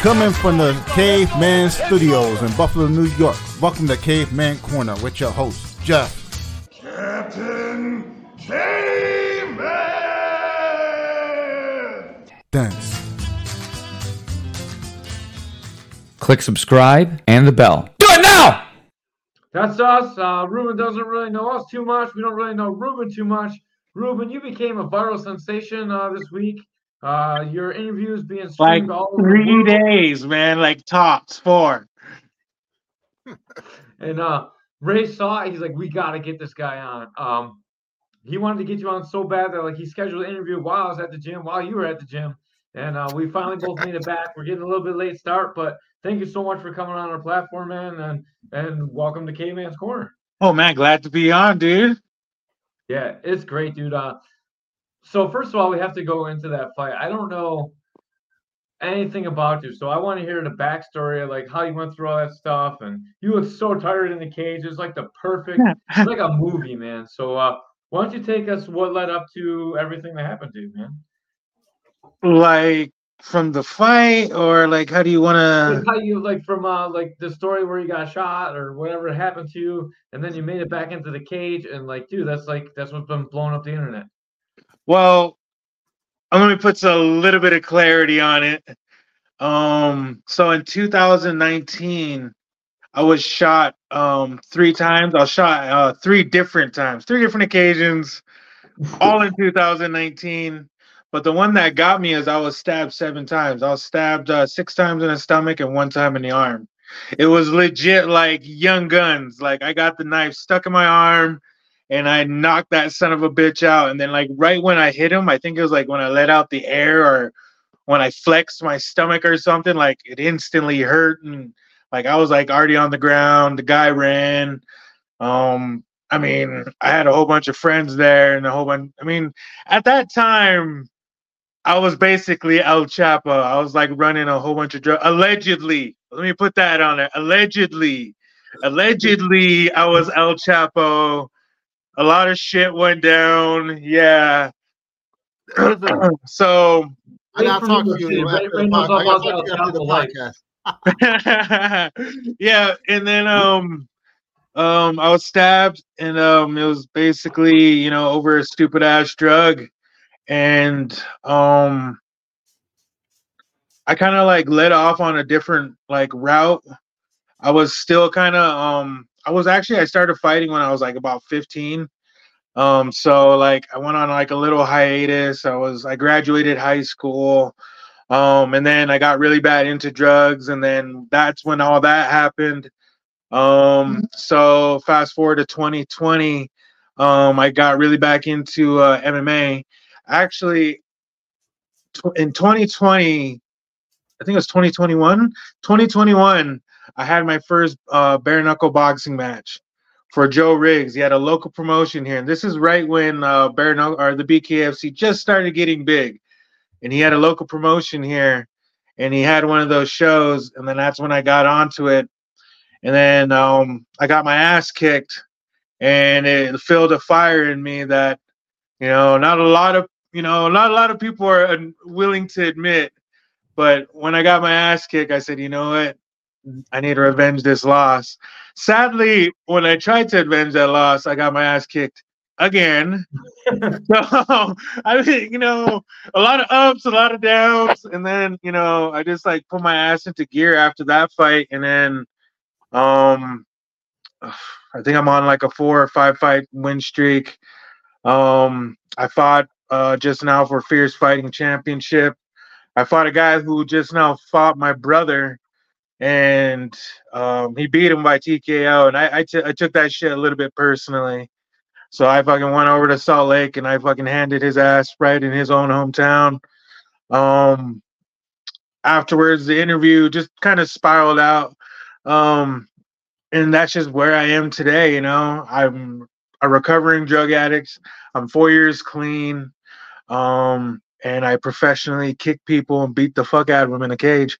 Coming from the Caveman Studios in Buffalo, New York. Welcome to Caveman Corner with your host, Jeff. Captain Caveman! Thanks. Click subscribe and the bell. Do it now! That's us. Uh, Reuben doesn't really know us too much. We don't really know Reuben too much. Reuben, you became a viral sensation uh, this week. Uh, your interviews being like all three days, man. Like tops four. And uh, Ray saw it. He's like, we got to get this guy on. Um, he wanted to get you on so bad that like he scheduled an interview while I was at the gym, while you were at the gym, and uh, we finally both made it back. We're getting a little bit late start, but thank you so much for coming on our platform, man, and and welcome to Caveman's Corner. Oh man, glad to be on, dude. Yeah, it's great, dude. Uh, so first of all, we have to go into that fight. I don't know anything about you, so I want to hear the backstory, like how you went through all that stuff, and you look so tired in the cage. It's like the perfect, it's like a movie, man. So uh, why don't you take us what led up to everything that happened to you, man? Like from the fight, or like how do you want Like to? how you like from uh like the story where you got shot or whatever happened to you, and then you made it back into the cage, and like, dude, that's like that's what's been blowing up the internet. Well, I'm gonna put a little bit of clarity on it. Um, so in 2019, I was shot um three times. I was shot uh three different times, three different occasions, all in 2019. But the one that got me is I was stabbed seven times. I was stabbed uh, six times in the stomach and one time in the arm. It was legit like young guns. Like I got the knife stuck in my arm and I knocked that son of a bitch out. And then like right when I hit him, I think it was like when I let out the air or when I flexed my stomach or something, like it instantly hurt and like I was like already on the ground. The guy ran. Um, I mean, I had a whole bunch of friends there and a whole bunch. I mean, at that time, I was basically El Chapo. I was like running a whole bunch of drugs. Allegedly, let me put that on there. Allegedly, allegedly, I was El Chapo. A lot of shit went down. Yeah. so I gotta Ray talk to you after the knows pod- all I gotta about talk to you after the Alpha Life. podcast. yeah, and then um um I was stabbed and um it was basically, you know, over a stupid ass drug and um I kind of like let off on a different like route. I was still kind of um I was actually I started fighting when I was like about 15. Um so like I went on like a little hiatus. I was I graduated high school. Um and then I got really bad into drugs and then that's when all that happened. Um so fast forward to 2020 um I got really back into uh, MMA. Actually tw- in 2020 I think it was 2021. 2021, I had my first uh, bare knuckle boxing match for Joe Riggs. He had a local promotion here, and this is right when uh, bare knuckle or the BKFC just started getting big, and he had a local promotion here, and he had one of those shows, and then that's when I got onto it, and then um, I got my ass kicked, and it filled a fire in me that you know not a lot of you know not a lot of people are willing to admit but when I got my ass kicked, I said, you know what? I need to revenge this loss. Sadly, when I tried to avenge that loss, I got my ass kicked again. so I mean, you know, a lot of ups, a lot of downs, and then you know, I just like put my ass into gear after that fight, and then um I think I'm on like a four or five fight win streak. Um I fought uh just now for Fierce Fighting Championship. I fought a guy who just now fought my brother, and um, he beat him by TKO. And I I, t- I took that shit a little bit personally. So I fucking went over to Salt Lake and I fucking handed his ass right in his own hometown. Um, afterwards, the interview just kind of spiraled out. Um, and that's just where I am today. You know, I'm a recovering drug addict. I'm four years clean. Um, and I professionally kick people and beat the fuck out of them in a cage.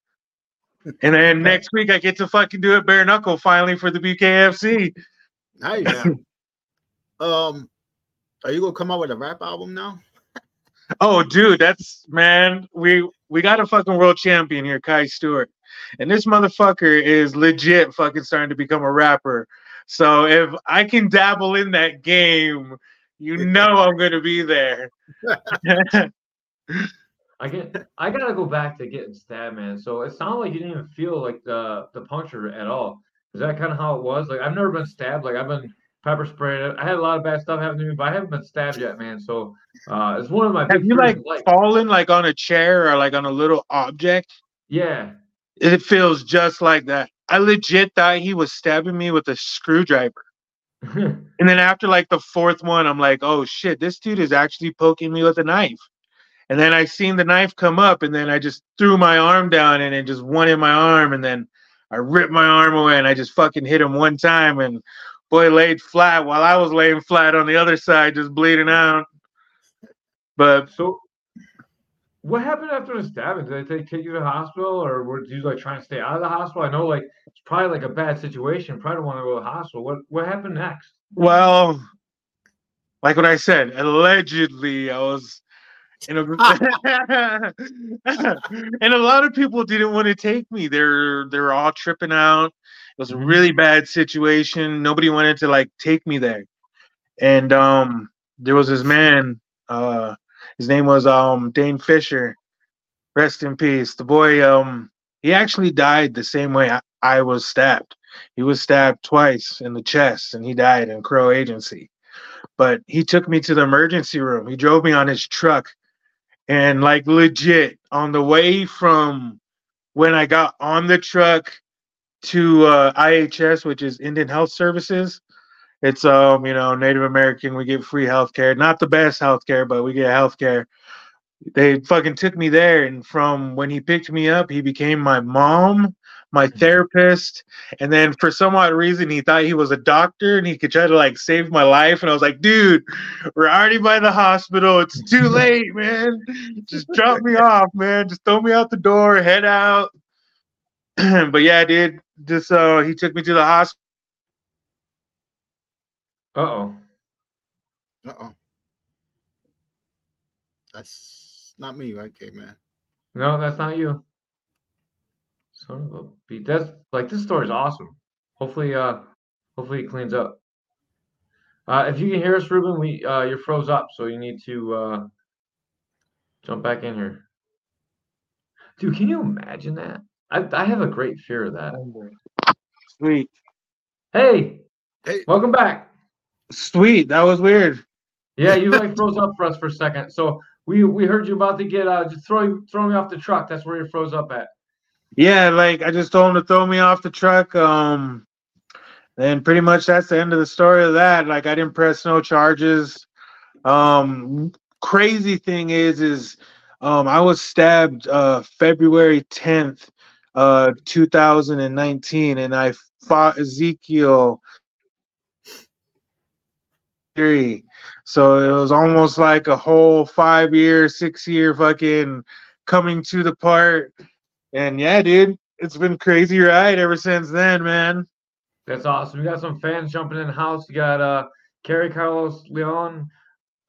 And then next week I get to fucking do it bare knuckle finally for the BKFC. Hey um, are you gonna come out with a rap album now? Oh, dude, that's man. We we got a fucking world champion here, Kai Stewart, and this motherfucker is legit fucking starting to become a rapper. So if I can dabble in that game, you know I'm gonna be there. I get. I gotta go back to getting stabbed, man. So it sounded like you didn't even feel like the the puncture at all. Is that kind of how it was? Like I've never been stabbed. Like I've been pepper sprayed. I had a lot of bad stuff happen to me, but I haven't been stabbed yet, man. So uh, it's one of my. Have you like fallen like on a chair or like on a little object? Yeah. It feels just like that. I legit thought he was stabbing me with a screwdriver. And then after like the fourth one, I'm like, oh shit, this dude is actually poking me with a knife. And then I seen the knife come up, and then I just threw my arm down and it just went in my arm, and then I ripped my arm away and I just fucking hit him one time and boy laid flat while I was laying flat on the other side, just bleeding out. But so what happened after the stabbing? Did they take, take you to the hospital, or were you like trying to stay out of the hospital? I know like it's probably like a bad situation. Probably don't want to go to the hospital. What what happened next? Well, like what I said, allegedly I was in a and a lot of people didn't want to take me. They're they're all tripping out. It was a really bad situation. Nobody wanted to like take me there. And um there was this man, uh his name was um Dane Fisher. Rest in peace. The boy um he actually died the same way I, I was stabbed. He was stabbed twice in the chest and he died in Crow Agency. But he took me to the emergency room. He drove me on his truck. And like legit, on the way from when I got on the truck to uh, IHS, which is Indian Health Services, it's um, you know, Native American, we get free health care. Not the best health care, but we get health care. They fucking took me there, and from when he picked me up, he became my mom, my therapist, and then for some odd reason he thought he was a doctor and he could try to like save my life. And I was like, dude, we're already by the hospital. It's too late, man. Just drop me off, man. Just throw me out the door, head out. but yeah, dude, just uh he took me to the hospital. Uh oh. Uh oh. That's not me, right, K man? No, that's not you. Son of a beat. That's like this story is awesome. Hopefully, uh, hopefully it cleans up. Uh, if you can hear us, Reuben, we uh, you're froze up, so you need to uh, jump back in here. Dude, can you imagine that? I I have a great fear of that. Sweet. Hey, Hey. welcome back. Sweet. That was weird. Yeah, you like froze up for us for a second. So we we heard you about to get uh just throw you throw me off the truck. That's where you froze up at. Yeah, like I just told him to throw me off the truck. Um and pretty much that's the end of the story of that. Like I didn't press no charges. Um crazy thing is is um I was stabbed uh February 10th uh 2019 and I fought Ezekiel three. So it was almost like a whole five year, six year fucking coming to the part. And yeah, dude, it's been crazy ride ever since then, man. That's awesome. We got some fans jumping in the house. You got uh Kerry Carlos Leon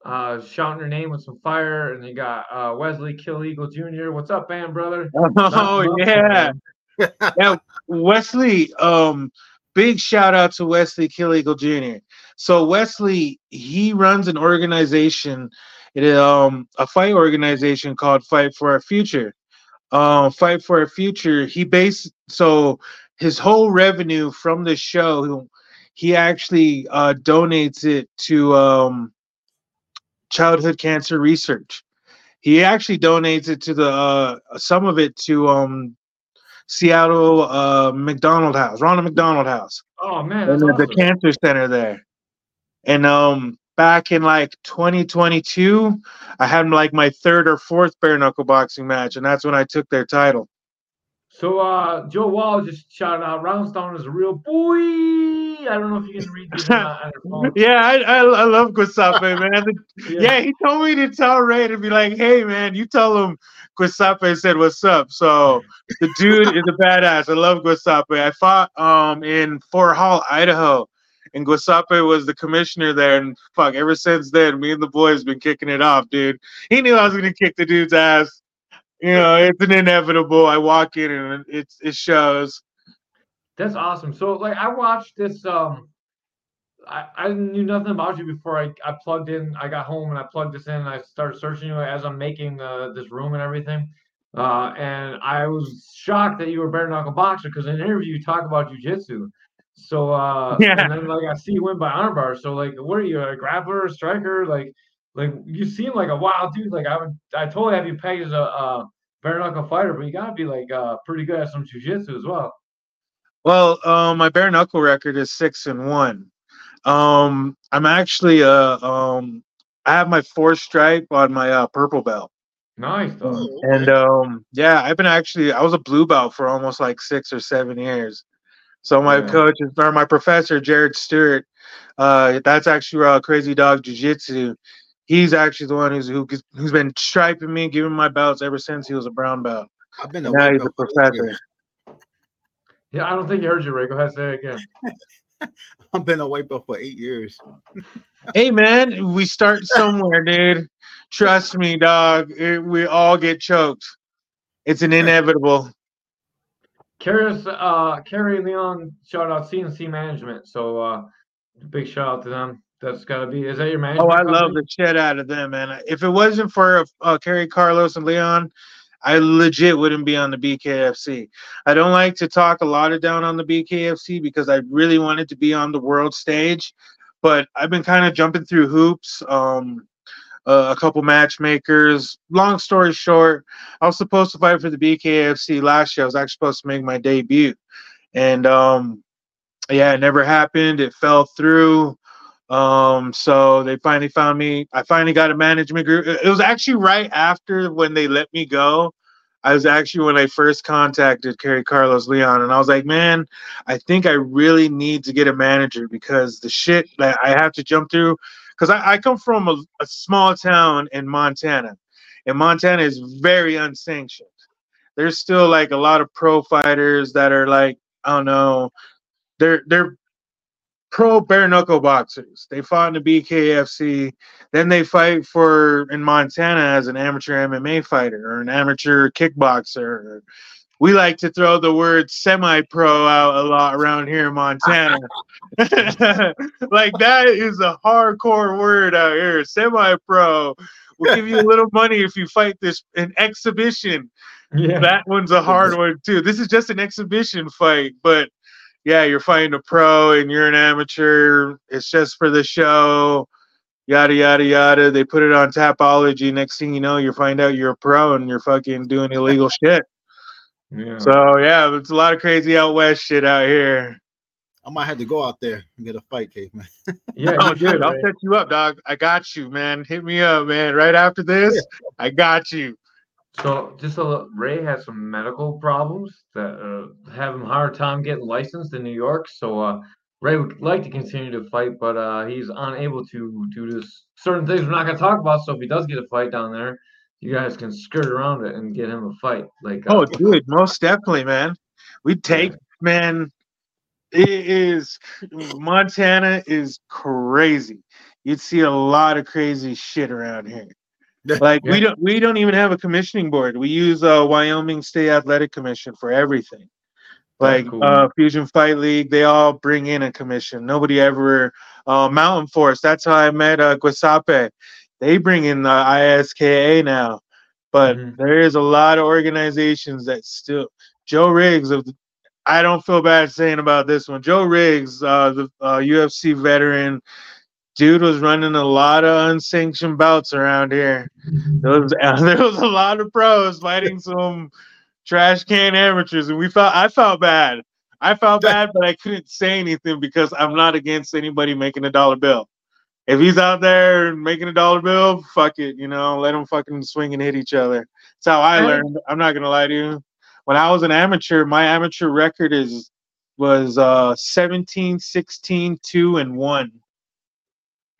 uh shouting her name with some fire, and you got uh Wesley Kill Eagle Jr. What's up, man, brother? Oh yeah. yeah, Wesley, um, big shout out to Wesley Kill Eagle Jr. So Wesley, he runs an organization, it um a fight organization called Fight for Our Future. Um, Fight for a Future. He based so his whole revenue from the show, he actually uh, donates it to um, childhood cancer research. He actually donates it to the uh, some of it to um, Seattle uh, McDonald House, Ronald McDonald House, Oh man, there's the cancer center there. And um, back in like 2022, I had like my third or fourth bare knuckle boxing match, and that's when I took their title. So uh Joe Wall just shouted out Roundstone is a real boy. I don't know if you can read this on on your phone. Yeah, I, I, I love Guasape, man. The- yeah. he told me to tell Ray to be like, hey, man, you tell him Guasape said what's up. So the dude is a badass. I love Guasape. I fought um in Fort Hall, Idaho, and Guasape was the commissioner there. And fuck, ever since then, me and the boys been kicking it off, dude. He knew I was gonna kick the dude's ass. you know, it's an inevitable. I walk in and it's it shows. That's awesome. So like I watched this um I, I knew nothing about you before I, I plugged in I got home and I plugged this in and I started searching you as I'm making uh, this room and everything. Uh, and I was shocked that you were bare knuckle boxer because in an interview you talk about jujitsu. So uh Yeah. and then like I see you win by arm bar. So like what are you, a grappler, a striker? Like like you seem like a wild dude. Like I would I totally have you pegged as a, a bare knuckle fighter, but you gotta be like uh pretty good at some jujitsu as well. Well, um, my bare knuckle record is six and one. Um, I'm actually uh um I have my fourth stripe on my uh, purple belt. Nice though. And um, yeah, I've been actually I was a blue belt for almost like six or seven years. So my Yeah. coach is or my professor Jared Stewart, uh, that's actually uh, Crazy Dog Jiu Jitsu. He's actually the one who's who, who's been striping me, giving my belts ever since he was a brown belt. I've been a Now white he's a belt for eight professor. years. Yeah, I don't think you heard you, Ray. Go ahead, say it again. I've been a white belt for eight years. Hey man, we start somewhere, dude. Trust me, dog. It- we all get choked. It's an inevitable. Curious, uh, Kerry Leon, shout out CNC Management. So, uh, big shout out to them. That's got to be. Is that your manager? Oh, management? I love the shit out of them, man. If it wasn't for uh, Kerry Carlos and Leon, I legit wouldn't be on the BKFC. I don't like to talk a lot of down on the BKFC because I really wanted to be on the world stage, but I've been kind of jumping through hoops. Um, uh, a couple matchmakers. Long story short, I was supposed to fight for the BKFC last year. I was actually supposed to make my debut, and um, yeah, it never happened. It fell through. Um, so they finally found me. I finally got a management group. It was actually right after when they let me go. I was actually when I first contacted Kerry Carlos Leon, and I was like, man, I think I really need to get a manager because the shit that I have to jump through. Because I, I come from a, a small town in Montana, and Montana is very unsanctioned. There's still like a lot of pro fighters that are like, I don't know, they're they're pro bare knuckle boxers. They fought in the BKFC. Then they fight for in Montana as an amateur MMA fighter or an amateur kickboxer. We like to throw the word semi-pro out a lot around here in Montana. like that is a hardcore word out here. Semi-pro. We'll give you a little money if you fight this an exhibition Yeah. that one's a hard one too. This is just an exhibition fight, but yeah, you're fighting a pro and you're an amateur. It's just for the show. Yada yada yada. They put it on Tapology. Next thing you know, you find out you're a pro and you're fucking doing illegal shit. Yeah. So yeah, it's a lot of crazy out west shit out here. I might have to go out there and get a fight, caveman. yeah, you did, dude, I'll set you up, dog. I got you, man. Hit me up, man. Right after this, I got you. So, just a little, Ray has some medical problems that uh, have him hard time getting licensed in New York. So, uh, Ray would like to continue to fight, but uh, he's unable to due to s- certain things we're not going to talk about. So, if he does get a fight down there, you guys can skirt around it and get him a fight. Like, uh, Oh, dude, most definitely, man. We take, man. It is Montana is crazy. You'd see a lot of crazy shit around here. Like we don't we don't even have a commissioning board. We use uh Wyoming State Athletic Commission for everything. Like cool. uh Fusion Fight League, they all bring in a commission. Nobody ever uh Mountain Force, that's how I met uh Guasape. They bring in the ISKA now. But Mhm. there is a lot of organizations that still Joe Riggs of the, I don't feel bad saying about this one. Joe Riggs, uh, the uh, UFC veteran, dude was running a lot of unsanctioned bouts around here. There was, there was a lot of pros fighting some trash can amateurs, and we felt I felt bad. I felt bad, but I couldn't say anything because I'm not against anybody making a dollar bill. If he's out there making a dollar bill, fuck it, you know, let him fucking swing and hit each other. That's how I Right. learned. I'm not gonna lie to you. When I was an amateur, my amateur record is was uh 17, 16, 2, and 1.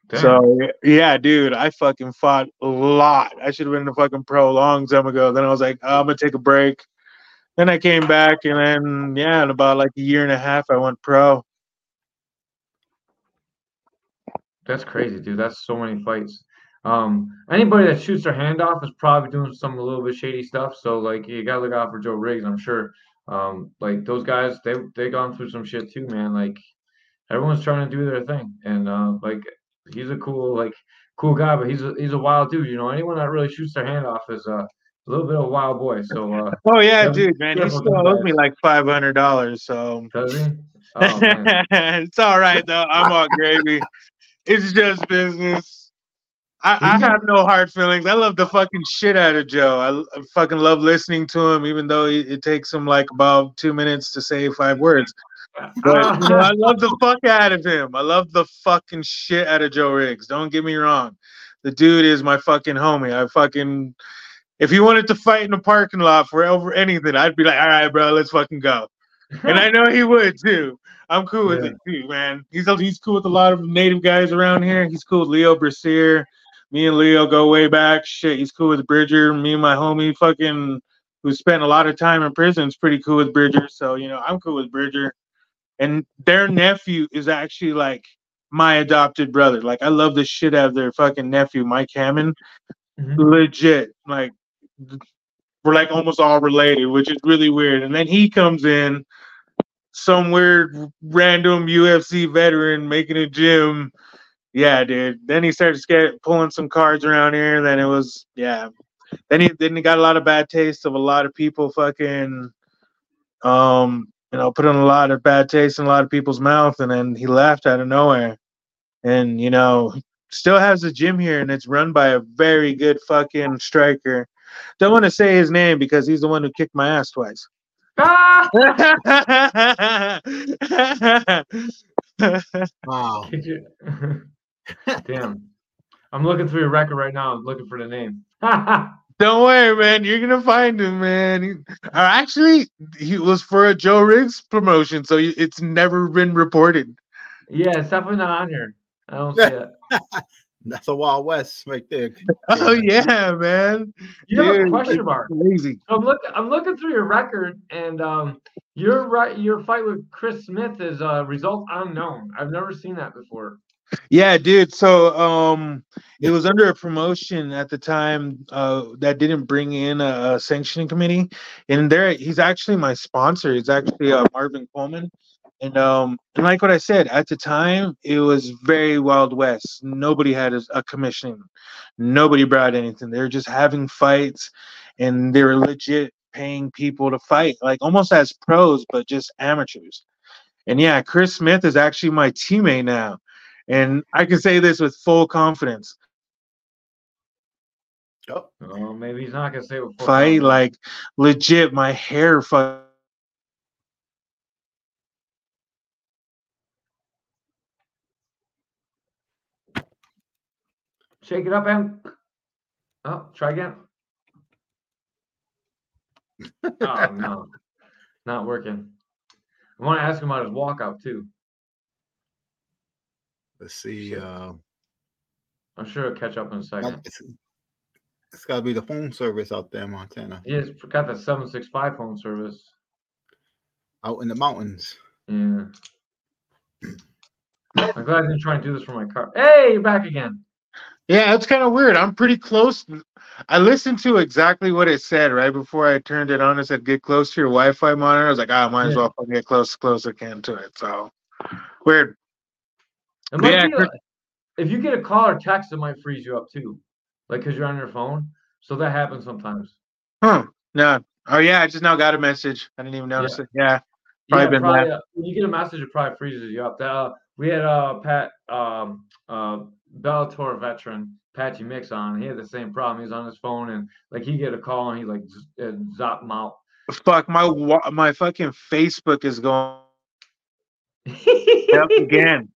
damn. So yeah, dude, I fucking fought a lot. I should have been a fucking pro a long time ago. Then I was like, oh, I'm gonna take a break. Then I came back, and then yeah, in about like a year and a half, I went pro. That's crazy, dude. That's so many fights. Um, anybody that shoots their hand off is probably doing some a little bit shady stuff. So like you gotta look out for Joe Riggs. I'm sure. Um, like those guys, they they gone through some shit too, man. Like everyone's trying to do their thing, and uh, like he's a cool like cool guy, but he's a he's a wild dude. You know, anyone that really shoots their hand off is uh, a little bit of a wild boy. So uh, Oh yeah, dude, man. He still owes me like five hundred dollars, so? Oh, it's all right though. I'm all gravy. It's just business. I, I have no hard feelings. I love the fucking shit out of Joe. I, fucking love listening to him, even though it, it takes him like about two minutes to say five words. But ah. you know, I love the fuck out of him. I love the fucking shit out of Joe Riggs. Don't get me wrong. The dude is my fucking homie. I fucking if he wanted to fight in the parking lot for over anything, I'd be like, all right, bro, let's fucking go. And I know he would too. I'm cool with Yeah. it too, man. He's he's cool with a lot of native guys around here. He's cool with Leo Bercier. Me and Leo go way back. Shit, he's cool with Bridger. Me and my homie fucking who spent a lot of time in prison is pretty cool with Bridger. So, you know, I'm cool with Bridger. And their nephew is actually like my adopted brother. Like I love the shit out of their fucking nephew, Mike Hammond. Mhm. Legit. Like we're like almost all related, which is really weird. And then he comes in, some weird random UFC veteran making a gym. Yeah, dude. Then he started get, pulling some cards around here. Then it was yeah. Then he then he got a lot of bad taste of a lot of people fucking um you know putting a lot of bad taste in a lot of people's mouth and then he left out of nowhere. And you know, still has a gym here and it's run by a very good fucking striker. Don't want to say his name because he's the one who kicked my ass twice. Ah! Wow. You- Damn. I'm looking through your record right now. I'm looking for the name. Don't worry, man. You're gonna find him, man. He, or actually, he was for a Joe Riggs promotion, so it's never been reported. yeah, it's definitely not on here. I don't see it. That's a Wild West right there. Oh yeah, man. You have a question mark. Crazy. I'm looking. I'm looking through your record, and um, your right. Your fight with Chris Smith is uh, result unknown. I've never seen that before. Yeah, dude. So um it was under a promotion at the time uh that didn't bring in a, a sanctioning committee. And there he's actually my sponsor. He's actually uh, Marvin Coleman. And um and like what I said, at the time it was very wild west. Nobody had a, a commissioning. Nobody brought anything. They were just having fights and they were legit paying people to fight, like almost as pros, but just amateurs. And yeah, Chris Smith is actually my teammate now. And I can say this with full confidence. Oh, Oh, maybe he's not gonna say it before. Fight like legit, my hair fu- Shake it up and. Oh, try again. oh no, not working. I want to ask him about his walkout too. let's see. Uh, I'm sure he'll catch up in a second. it's, it's got to be the phone service out there in Montana, He has got that seven six five phone service. out in the mountains. Yeah. I'm glad I didn't try and do this for my car. Hey, you're back again. Yeah, it's kind of weird. I'm pretty close. I listened to exactly what it said right before I turned it on. It said get close to your Wi-Fi monitor. I was like, ah, I might as well get close, close I can to it. So weird. Yeah, a- if you get a call or text, it might freeze you up too, like because you're on your phone. So that happens sometimes. Huh. No. Oh yeah, I just now got a message. I didn't even notice it. Yeah. Probably yeah, been probably, uh, when you get a message, it probably freezes you up. That, uh, we had uh, Pat um, uh, Bellator veteran Patchy Mix on. He had the same problem. He's on his phone and like he get a call and he like z- zop him out. Fuck my wa- my fucking Facebook is going up again.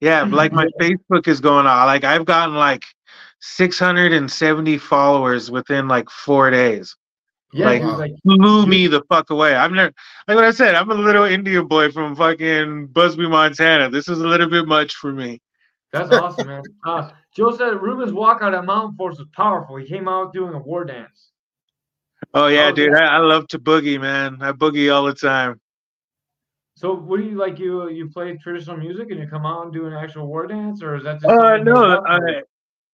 Yeah, like my Facebook is going on. Like I've gotten like 670 followers within like four days. Yeah, like- like Blew me the fuck away. I'm never like what I said. I'm a little Indian boy from fucking Busby, Montana. This is a little bit much for me. That's awesome, man. Uh, Joe said Reuben's walkout at Mountain Force was powerful. He came out doing a war dance. Oh yeah, Oh, dude. I, I love to boogie, man. I boogie all the time. So, what do you like? You you play traditional music and you come out and do an actual war dance, or is that just? Uh no. I,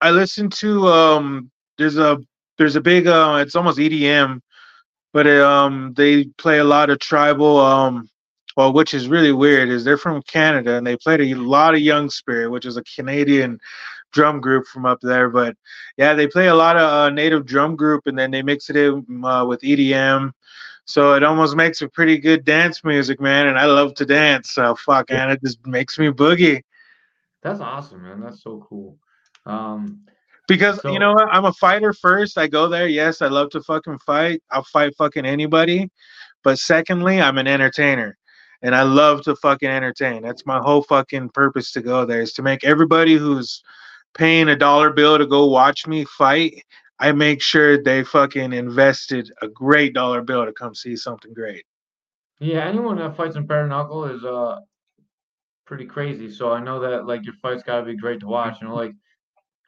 I listen to um there's a there's a big uh it's almost EDM, but it, um they play a lot of tribal um well which is really weird is they're from Canada and they played a lot of Young Spirit, which is a Canadian drum group from up there. But yeah, they play a lot of uh, native drum group and then they mix it in uh, with EDM. So it almost makes a pretty good dance music, man. And I love to dance. So fuck, and it just makes me boogie. That's awesome, man. That's so cool. Um, Because So- you know what? I'm a fighter first. I go there. Yes, I love to fucking fight. I'll fight fucking anybody. But secondly, I'm an entertainer. And I love to fucking entertain. That's my whole fucking purpose to go there is to make everybody who's paying a dollar bill to go watch me fight. I make sure they fucking invested a great dollar bill to come see something great. yeah, anyone that fights in bare knuckle is uh pretty crazy. So I know that like your fights gotta be great to watch. You know, like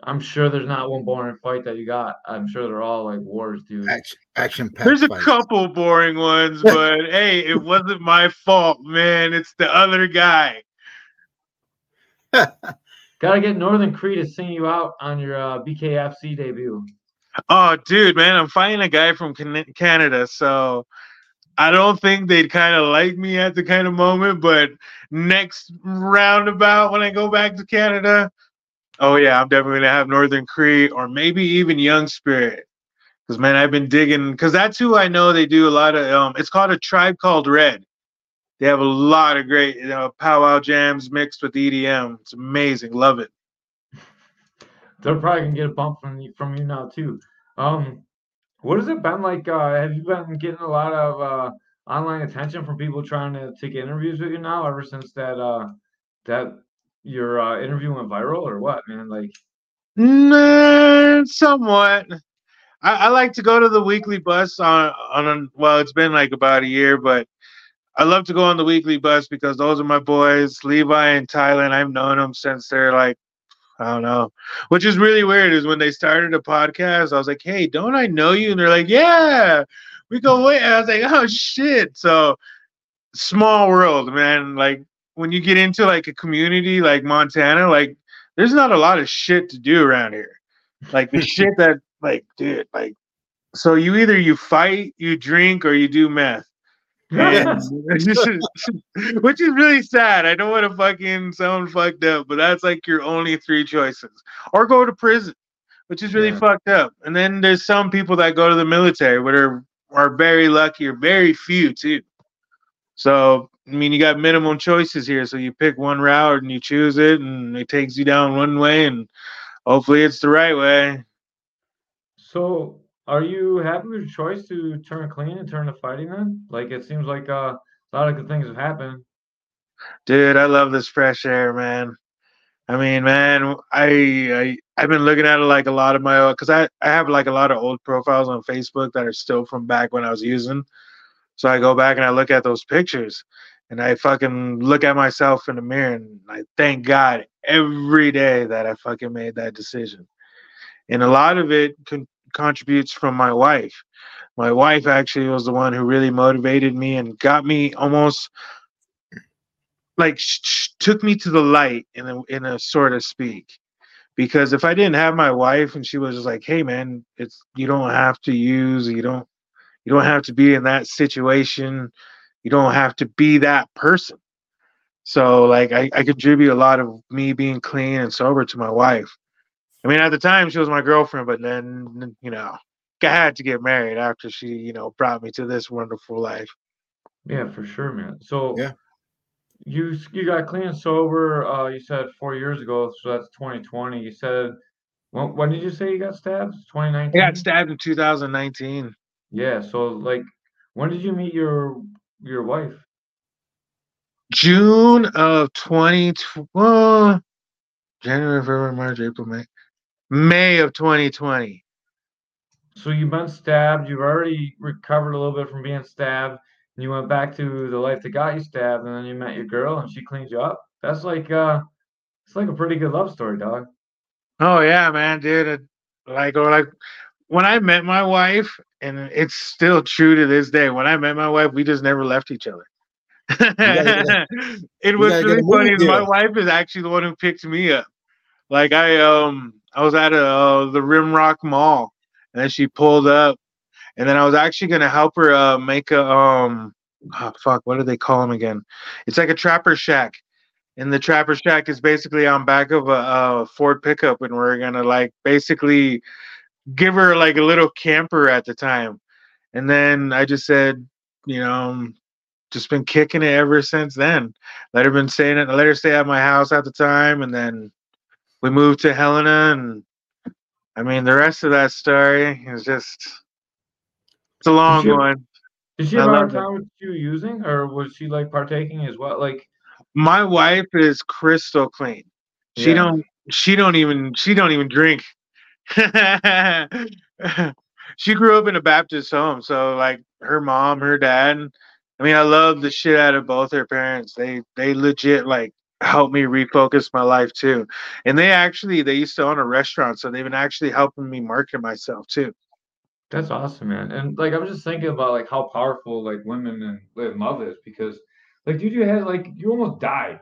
I'm sure there's not one boring fight that you got. I'm sure they're all like wars, dude. Action, action packed. There's a couple boring ones, but hey, it wasn't my fault, man. It's the other guy. Gotta get Northern Cree to sing you out on your uh, BKFC debut. Oh, dude, man, I'm fighting a guy from Canada, so I don't think they'd kind of like me at the kind of moment. But next roundabout, when I go back to Canada, oh yeah, I'm definitely gonna have Northern Cree or maybe even Young Spirit. Because man, I've been digging because that's who I know. They do a lot of. Um, it's called a tribe called Red. They have a lot of great you know, powwow jams mixed with EDM. It's amazing. Love it. They're probably gonna get a bump from you from you now too. Um, what has it been like? Uh, have you been getting a lot of uh, online attention from people trying to take interviews with you now? Ever since that uh, that your uh, interview went viral, or what, man? Like, Nah, somewhat. I, I like to go to the weekly bus on on a, well, it's been like about a year, but I love to go on the weekly bus because those are my boys, Levi and Thailand. I've known them since they're like, I don't know. Which is really weird is when they started a podcast, I was like, Hey, don't I know you? And they're like, Yeah, we go wait. I was like, Oh shit. So small world, man. Like when you get into like a community like Montana, like there's not a lot of shit to do around here. Like the shit that like dude, like so you either you fight, you drink, or you do meth. Which is really sad. I don't want to fucking sound fucked up, but that's like your only three choices. Or go to prison, which is really Yeah. fucked up. And then there's some people that go to the military, but are are very lucky or very few too. So I mean, you got minimum choices here. So you pick one route and you choose it, and it takes you down one way, and hopefully it's the right way. so are you happy with your choice to turn clean and turn to fighting? Then, like, it seems like uh, a lot of good things have happened. Dude, I love this fresh air, man. I mean, man, I, I I've been looking at it like a lot of my old, because I I have like a lot of old profiles on Facebook that are still from back when I was using. So I go back and I look at those pictures, and I fucking look at myself in the mirror, and I thank God every day that I fucking made that decision. And a lot of it con- contributes from my wife. My wife actually was the one who really motivated me and got me almost like sh- sh- took me to the light in a in a sort of speak because if i didn't have my wife and she was just like hey man it's you don't have to use you don't you don't have to be in that situation you don't have to be that person so like i, I contribute a lot of me being clean and sober to my wife i mean at the time she was my girlfriend but then you know i had to get married after she you know brought me to this wonderful life Yeah, for sure, man. So Yeah. you you got clean and sober. Uh, you said four years ago, so that's 2020. You said when, when did you say you got stabbed? i 2019. got stabbed in 2019 Yeah. So like, when did you meet your your wife? June of 2020. Well, January, February, March, April, May. May of 2020. So you've been stabbed. You've already recovered a little bit from being stabbed. And you went back to the life that got you stabbed, and then you met your girl, and she cleaned you up. That's like uh, it's like a pretty good love story, dog. Oh yeah, man, dude. It, like or like when I met my wife, and it's still true to this day. When I met my wife, we just never left each other. gotta it was really funny. is My wife is actually the one who picked me up. Like I um I was at uh, the Rimrock Mall, and then she pulled up, and then I was actually gonna help her uh, make a um, oh, fuck, what do they call them again? It's like a trapper shack, and the trapper shack is basically on back of a, a Ford pickup, and we're gonna like basically give her like a little camper at the time, and then I just said, you know, just been kicking it ever since then. Let her been staying at let her stay at my house at the time, and then we moved to Helena, and I mean the rest of that story is just it's a long you- one. Did she have a hard time with you using, or was she like partaking as well? Like, My wife is crystal clean. She Yeah. don't she don't even she don't even drink. she grew up in a Baptist home, so like her mom, her dad. I mean, I love the shit out of both her parents. They they legit like helped me refocus my life too. And they actually they used to own a restaurant, so they've been actually helping me market myself too. That's awesome, man. And like I'm just thinking about like how powerful like women and like, love is because like dude, you had like you almost died,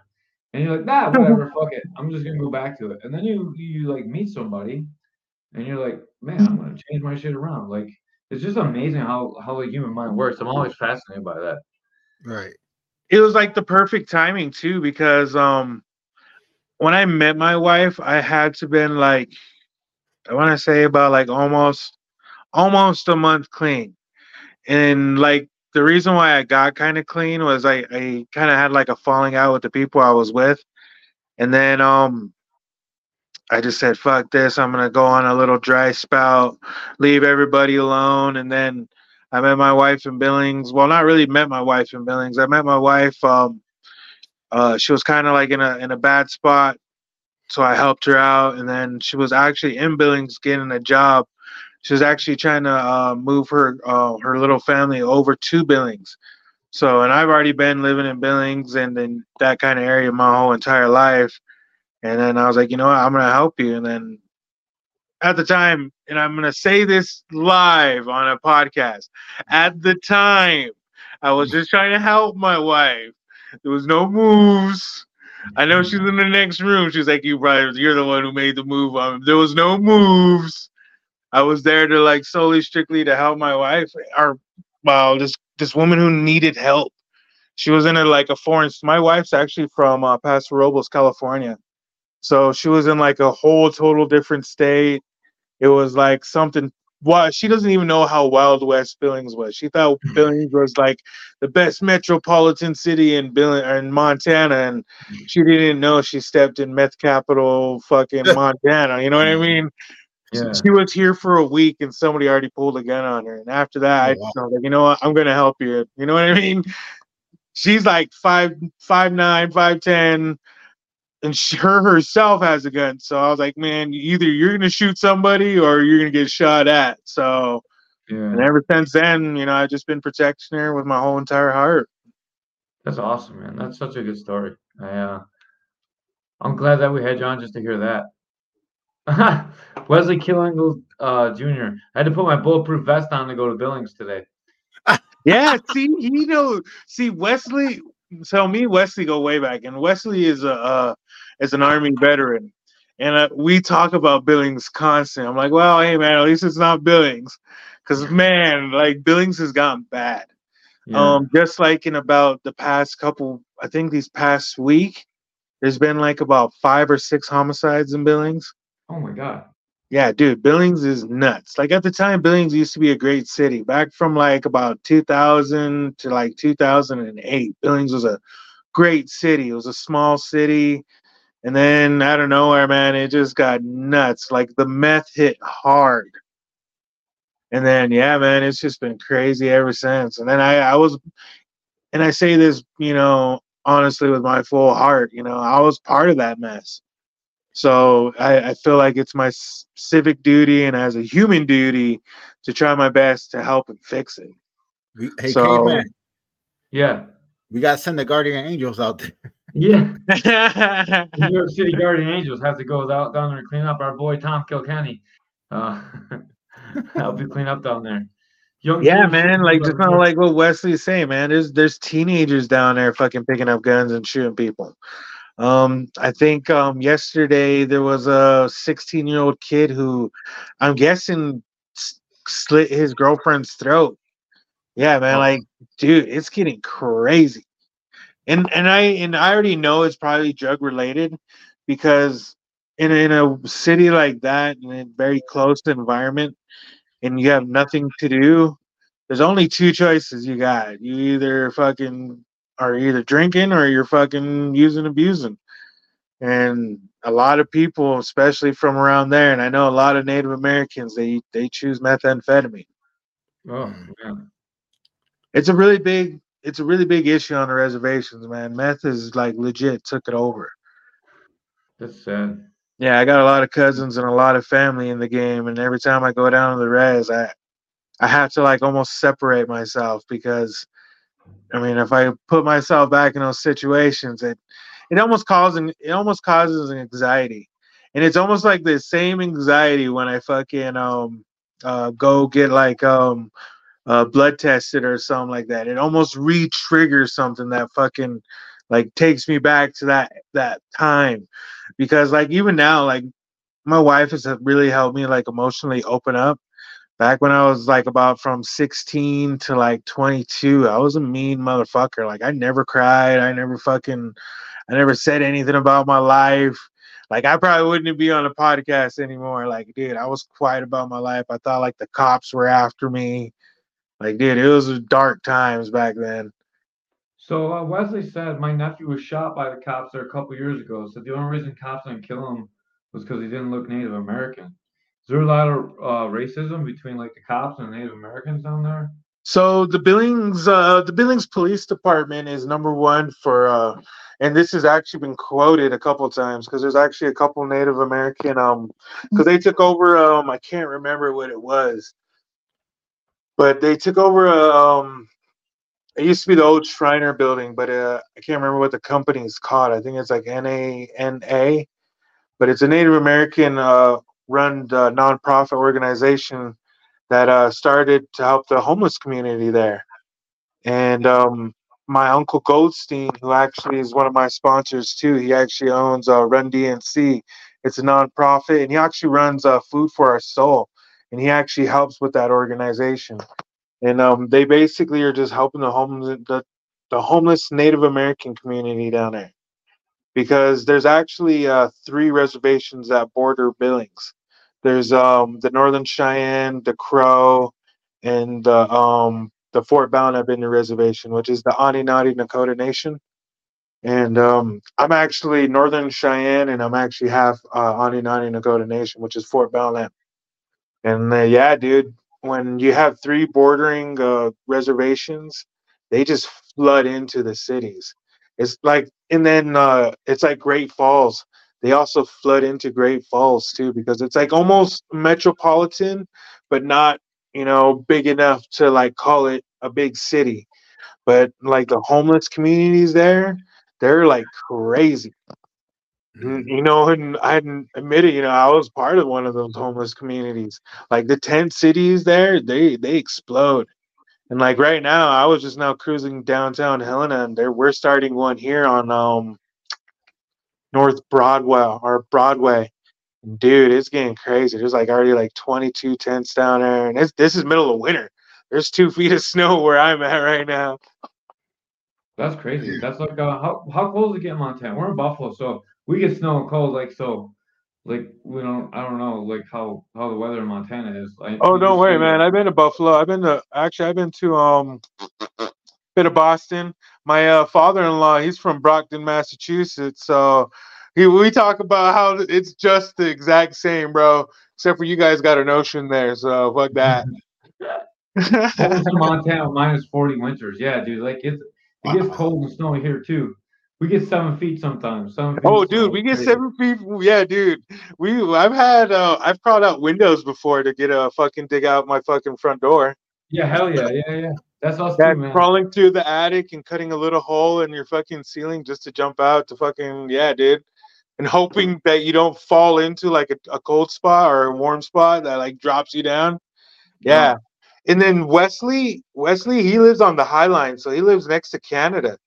and you're like nah, whatever, fuck it, I'm just gonna go back to it. And then you you like meet somebody, and you're like, man, I'm gonna change my shit around. Like it's just amazing how how the human mind works. I'm always fascinated by that. Right. it was like the perfect timing too because um when I met my wife, I had to been like I want to say about like almost almost a month clean. And like the reason why I got kind of clean was I I kind of had like a falling out with the people I was with. And then um I just said fuck this, I'm going to go on a little dry spout, leave everybody alone and then I met my wife in Billings. Well, not really met my wife in Billings. I met my wife. Um, uh, she was kind of like in a in a bad spot, so I helped her out. And then she was actually in Billings getting a job. She was actually trying to uh, move her uh, her little family over to Billings. So, and I've already been living in Billings and in that kind of area my whole entire life. And then I was like, you know what, I'm gonna help you. And then at the time, and I'm gonna say this live on a podcast. At the time, I was just trying to help my wife. There was no moves. I know she's in the next room. She's like, "You brother, you're the one who made the move." Um, there was no moves. I was there to like solely, strictly to help my wife, or well, this this woman who needed help. She was in a like a foreign. My wife's actually from uh, Paso Robles, California, so she was in like a whole total different state. It was like something. Well, she doesn't even know how Wild West Billings was. She thought Billings was like the best metropolitan city in Billing in Montana, and she didn't know she stepped in meth capital, fucking Montana. You know what I mean? Yeah. She was here for a week, and somebody already pulled a gun on her. And after that, I Oh, just was like, you know what? I'm gonna help you. You know what I mean? She's like five, five nine, five ten, and she, her herself has a gun. So I was like, man, either you're gonna shoot somebody or you're gonna get shot at. So, and ever since then, you know, I've just been protecting her with my whole entire heart. That's awesome, man. That's such a good story. I uh I'm glad that we had you on just to hear that. Wesley Kill Eagle uh Jr. I had to put my bulletproof vest on to go to Billings today. Yeah, see, you know, see Wesley. Tell me, Wesley go way back, and Wesley is a uh, is an army veteran, and uh, we talk about Billings constant. I'm like, well, hey man, at least it's not Billings, because man, like Billings has gotten bad. Yeah. Um, just like in about the past couple, I think these past week, there's been like about five or six homicides in Billings. oh my god. Yeah, dude, Billings is nuts. Like at the time, Billings used to be a great city. Back from like about 2000 to like 2008, Billings was a great city. It was a small city. And then out of nowhere, man, it just got nuts. Like the meth hit hard. And then, yeah, man, it's just been crazy ever since. And then I, I was, and I say this, you know, honestly with my full heart, you know, I was part of that mess. So I, I feel like it's my civic duty and as a human duty to try my best to help and fix it. Hey, So- caveman, Yeah. we got to send the guardian angels out there. Yeah. New York City Guardian Angels have to go out down there and clean up our boy Tom Kilkenny. Uh help you clean up down there. Young yeah, man. Like just kind of like what Wesley's saying, man. There's there's teenagers down there fucking picking up guns and shooting people. Um, I think um, yesterday there was a 16 year old kid who I'm guessing slit his girlfriend's throat. Yeah, man, Oh. like, dude, it's getting crazy. And and I and I already know it's probably drug related because in a, in a city like that in a very close environment and you have nothing to do, there's only two choices you got. You either fucking are either drinking or you're fucking using abusing. And a lot of people, especially from around there, and I know a lot of Native Americans, they they choose methamphetamine. Oh, yeah. It's a really big it's a really big issue on the reservations, man. Meth is like legit took it over. That's sad. Yeah, I got a lot of cousins and a lot of family in the game, and every time I go down to the res, I I have to like almost separate myself because I mean, if I put myself back in those situations, it it almost causes it almost causes an anxiety, and it's almost like the same anxiety when I fucking um uh go get like um uh blood tested or something like that. It almost re-triggers something that fucking like takes me back to that that time because like even now like my wife has really helped me like emotionally open up back when I was like about from 16 to like 22, I was a mean motherfucker. Like I never cried. I never fucking, I never said anything about my life. Like I probably wouldn't be on a podcast anymore. Like, dude, I was quiet about my life. I thought like the cops were after me. Like, dude, it was dark times back then. So uh, Wesley said my nephew was shot by the cops there a couple years ago. So the only reason cops didn't kill him was because he didn't look Native American. Is there a lot of uh, racism between like the cops and Native Americans down there? So the Billings, uh, the Billings Police Department is number one for, uh, and this has actually been quoted a couple times because there's actually a couple Native American, um, because they took over, um, I can't remember what it was, but they took over, a, um, it used to be the old Shriner building, but uh, I can't remember what the company is called. I think it's like NANA, but it's a Native American uh, run uh, nonprofit organization that uh, started to help the homeless community there. And um, my uncle Goldstein, who actually is one of my sponsors too, he actually owns uh, Run DNC. It's a nonprofit, and he actually runs uh, Food for Our Soul, and he actually helps with that organization. And um, they basically are just helping the homeless, the, the homeless Native American community down there, because there's actually uh, three reservations that border Billings there's um the Northern Cheyenne, the Crow, and the um the Fort Belknap Indian Reservation, which is the Aninadi Nakota Nation. And um I'm actually Northern Cheyenne, and I'm actually half uh, Aninadi Nakota Nation, which is Fort Belknap. And uh, yeah, dude, when you have three bordering uh, reservations, they just flood into the cities. It's like, and then uh, it's like Great Falls they also flood into Great Falls too because it's like almost metropolitan, but not you know big enough to like call it a big city. But like the homeless communities there, they're like crazy. Mm, You know, and I hadn't admitted, you know, I was part of one of those homeless communities. Like the tent cities there, they they explode. And like right now, I was just now cruising downtown Helena, and there we're starting one here on um North Broadway or Broadway. Dude, it's getting crazy. There's like already like 22 tents down there, and it's, this is middle of winter. There's two feet of snow where I'm at right now. That's crazy. That's like uh, how how cold is it get in Montana? We're in Buffalo, so we get snow and cold. Like so, like we don't. I don't know like how how the weather in Montana is. I, Oh, just worry, man. I've been to Buffalo. I've been to actually I've been to um been to Boston. My uh, father-in-law, he's from Brockton, Massachusetts. So he we talk about how it's just the exact same, bro. Except for you guys got an ocean there, so fuck that. I was in Montana minus 40 winters. Yeah, dude. Like it's it gets cold and snowy here too. We get seven feet sometimes. Seven feet Oh, dude, we get seven feet. Yeah, dude. We I've had uh I've crawled out windows before to get a fucking dig out my fucking front door. Yeah, hell yeah, yeah, yeah. That's us Yeah, too, man. crawling through the attic and cutting a little hole in your fucking ceiling just to jump out to fucking yeah, dude. And hoping that you don't fall into like a, a cold spot or a warm spot that like drops you down. Yeah. And then Wesley, Wesley, he lives on the High Line, so he lives next to Canada,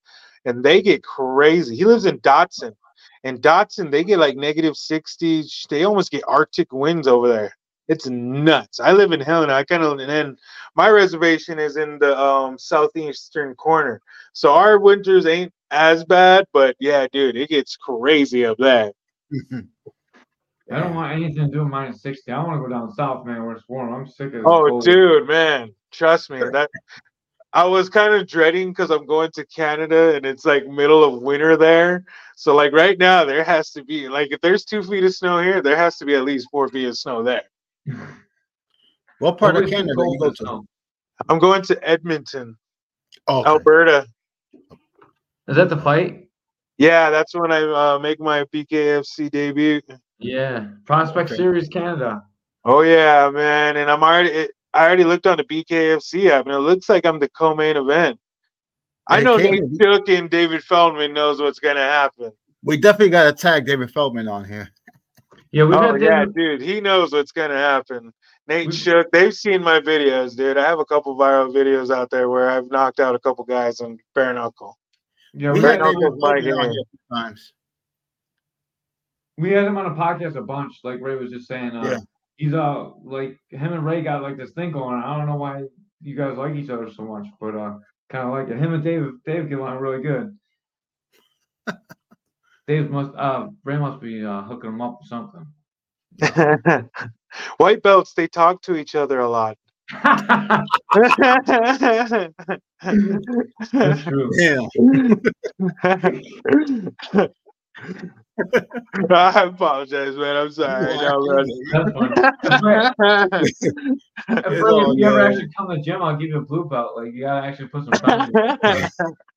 and they get crazy. He lives in Dodson, And Dodson, they get like negative 60. They almost get Arctic winds over there. It's nuts. I live in Helena. I kind of, and then my reservation is in the um, southeastern corner. So our winters ain't as bad, but yeah, dude, it gets crazy up there. I don't want anything to do with minus 60. I want to go down south, man, where it's warm. I'm sick of Oh, cold. dude, man, trust me. That I was kind of dreading because I'm going to Canada and it's like middle of winter there. So like right now, there has to be like if there's two feet of snow here, there has to be at least four feet of snow there. What part of Canada you go to? I'm going to Edmonton, Oh, okay. Alberta. Is that the fight? Yeah, that's when I uh, make my BKFC debut. Yeah. Prospect Okay. Series Canada. Oh yeah, man, and I'm already. It, I already looked on the BKFC app, and it looks like I'm the co-main event. I know Caleb, Nate Shook and David Feldman knows what's gonna happen. we definitely got to tag David Feldman on here. Yeah, we oh got yeah, David- dude, he knows what's gonna happen. Nate We- Shook, they've seen my videos, dude. I have a couple viral videos out there where I've knocked out a couple guys on bare knuckle. Yeah, We we Right had had, now, David Mike Feldman on here. here a few times. we had him on a podcast a bunch, like Ray was just saying. Uh, Yeah. He's uh like him and Ray got like this thing going. on. I don't know why you guys like each other so much, but uh kind of like it. Him and Dave Dave get along really good. Dave must uh Ray must be uh hooking him up or something. White belts, they talk to each other a lot. That's true. Yeah. I apologize, man. I'm sorry. No, man. If Ray- if It's Ray, all if you ever actually come to the gym, I'll give you a blue belt. Like you gotta actually put some time.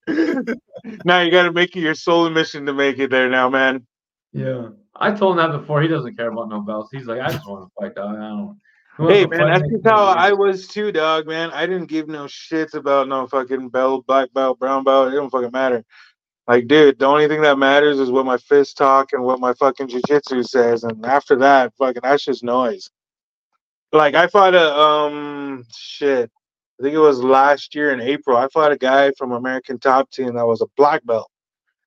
in. now you got to make it your sole mission to make it there, now, man. Yeah, I told him that before. He doesn't care about no belts. He's like, I just want to fight, dog. I don't. Hey, man, that's just how? I was too, dog. Man, I didn't give no shits about no fucking belt, black belt, brown belt. It don't fucking matter. Like, dude, the only thing that matters is what my fist talk and what my fucking jujitsu says, and after that, fucking, that's just noise. Like, I fought a um shit. I think it was last year in April. I fought a guy from American Top Team that was a black belt,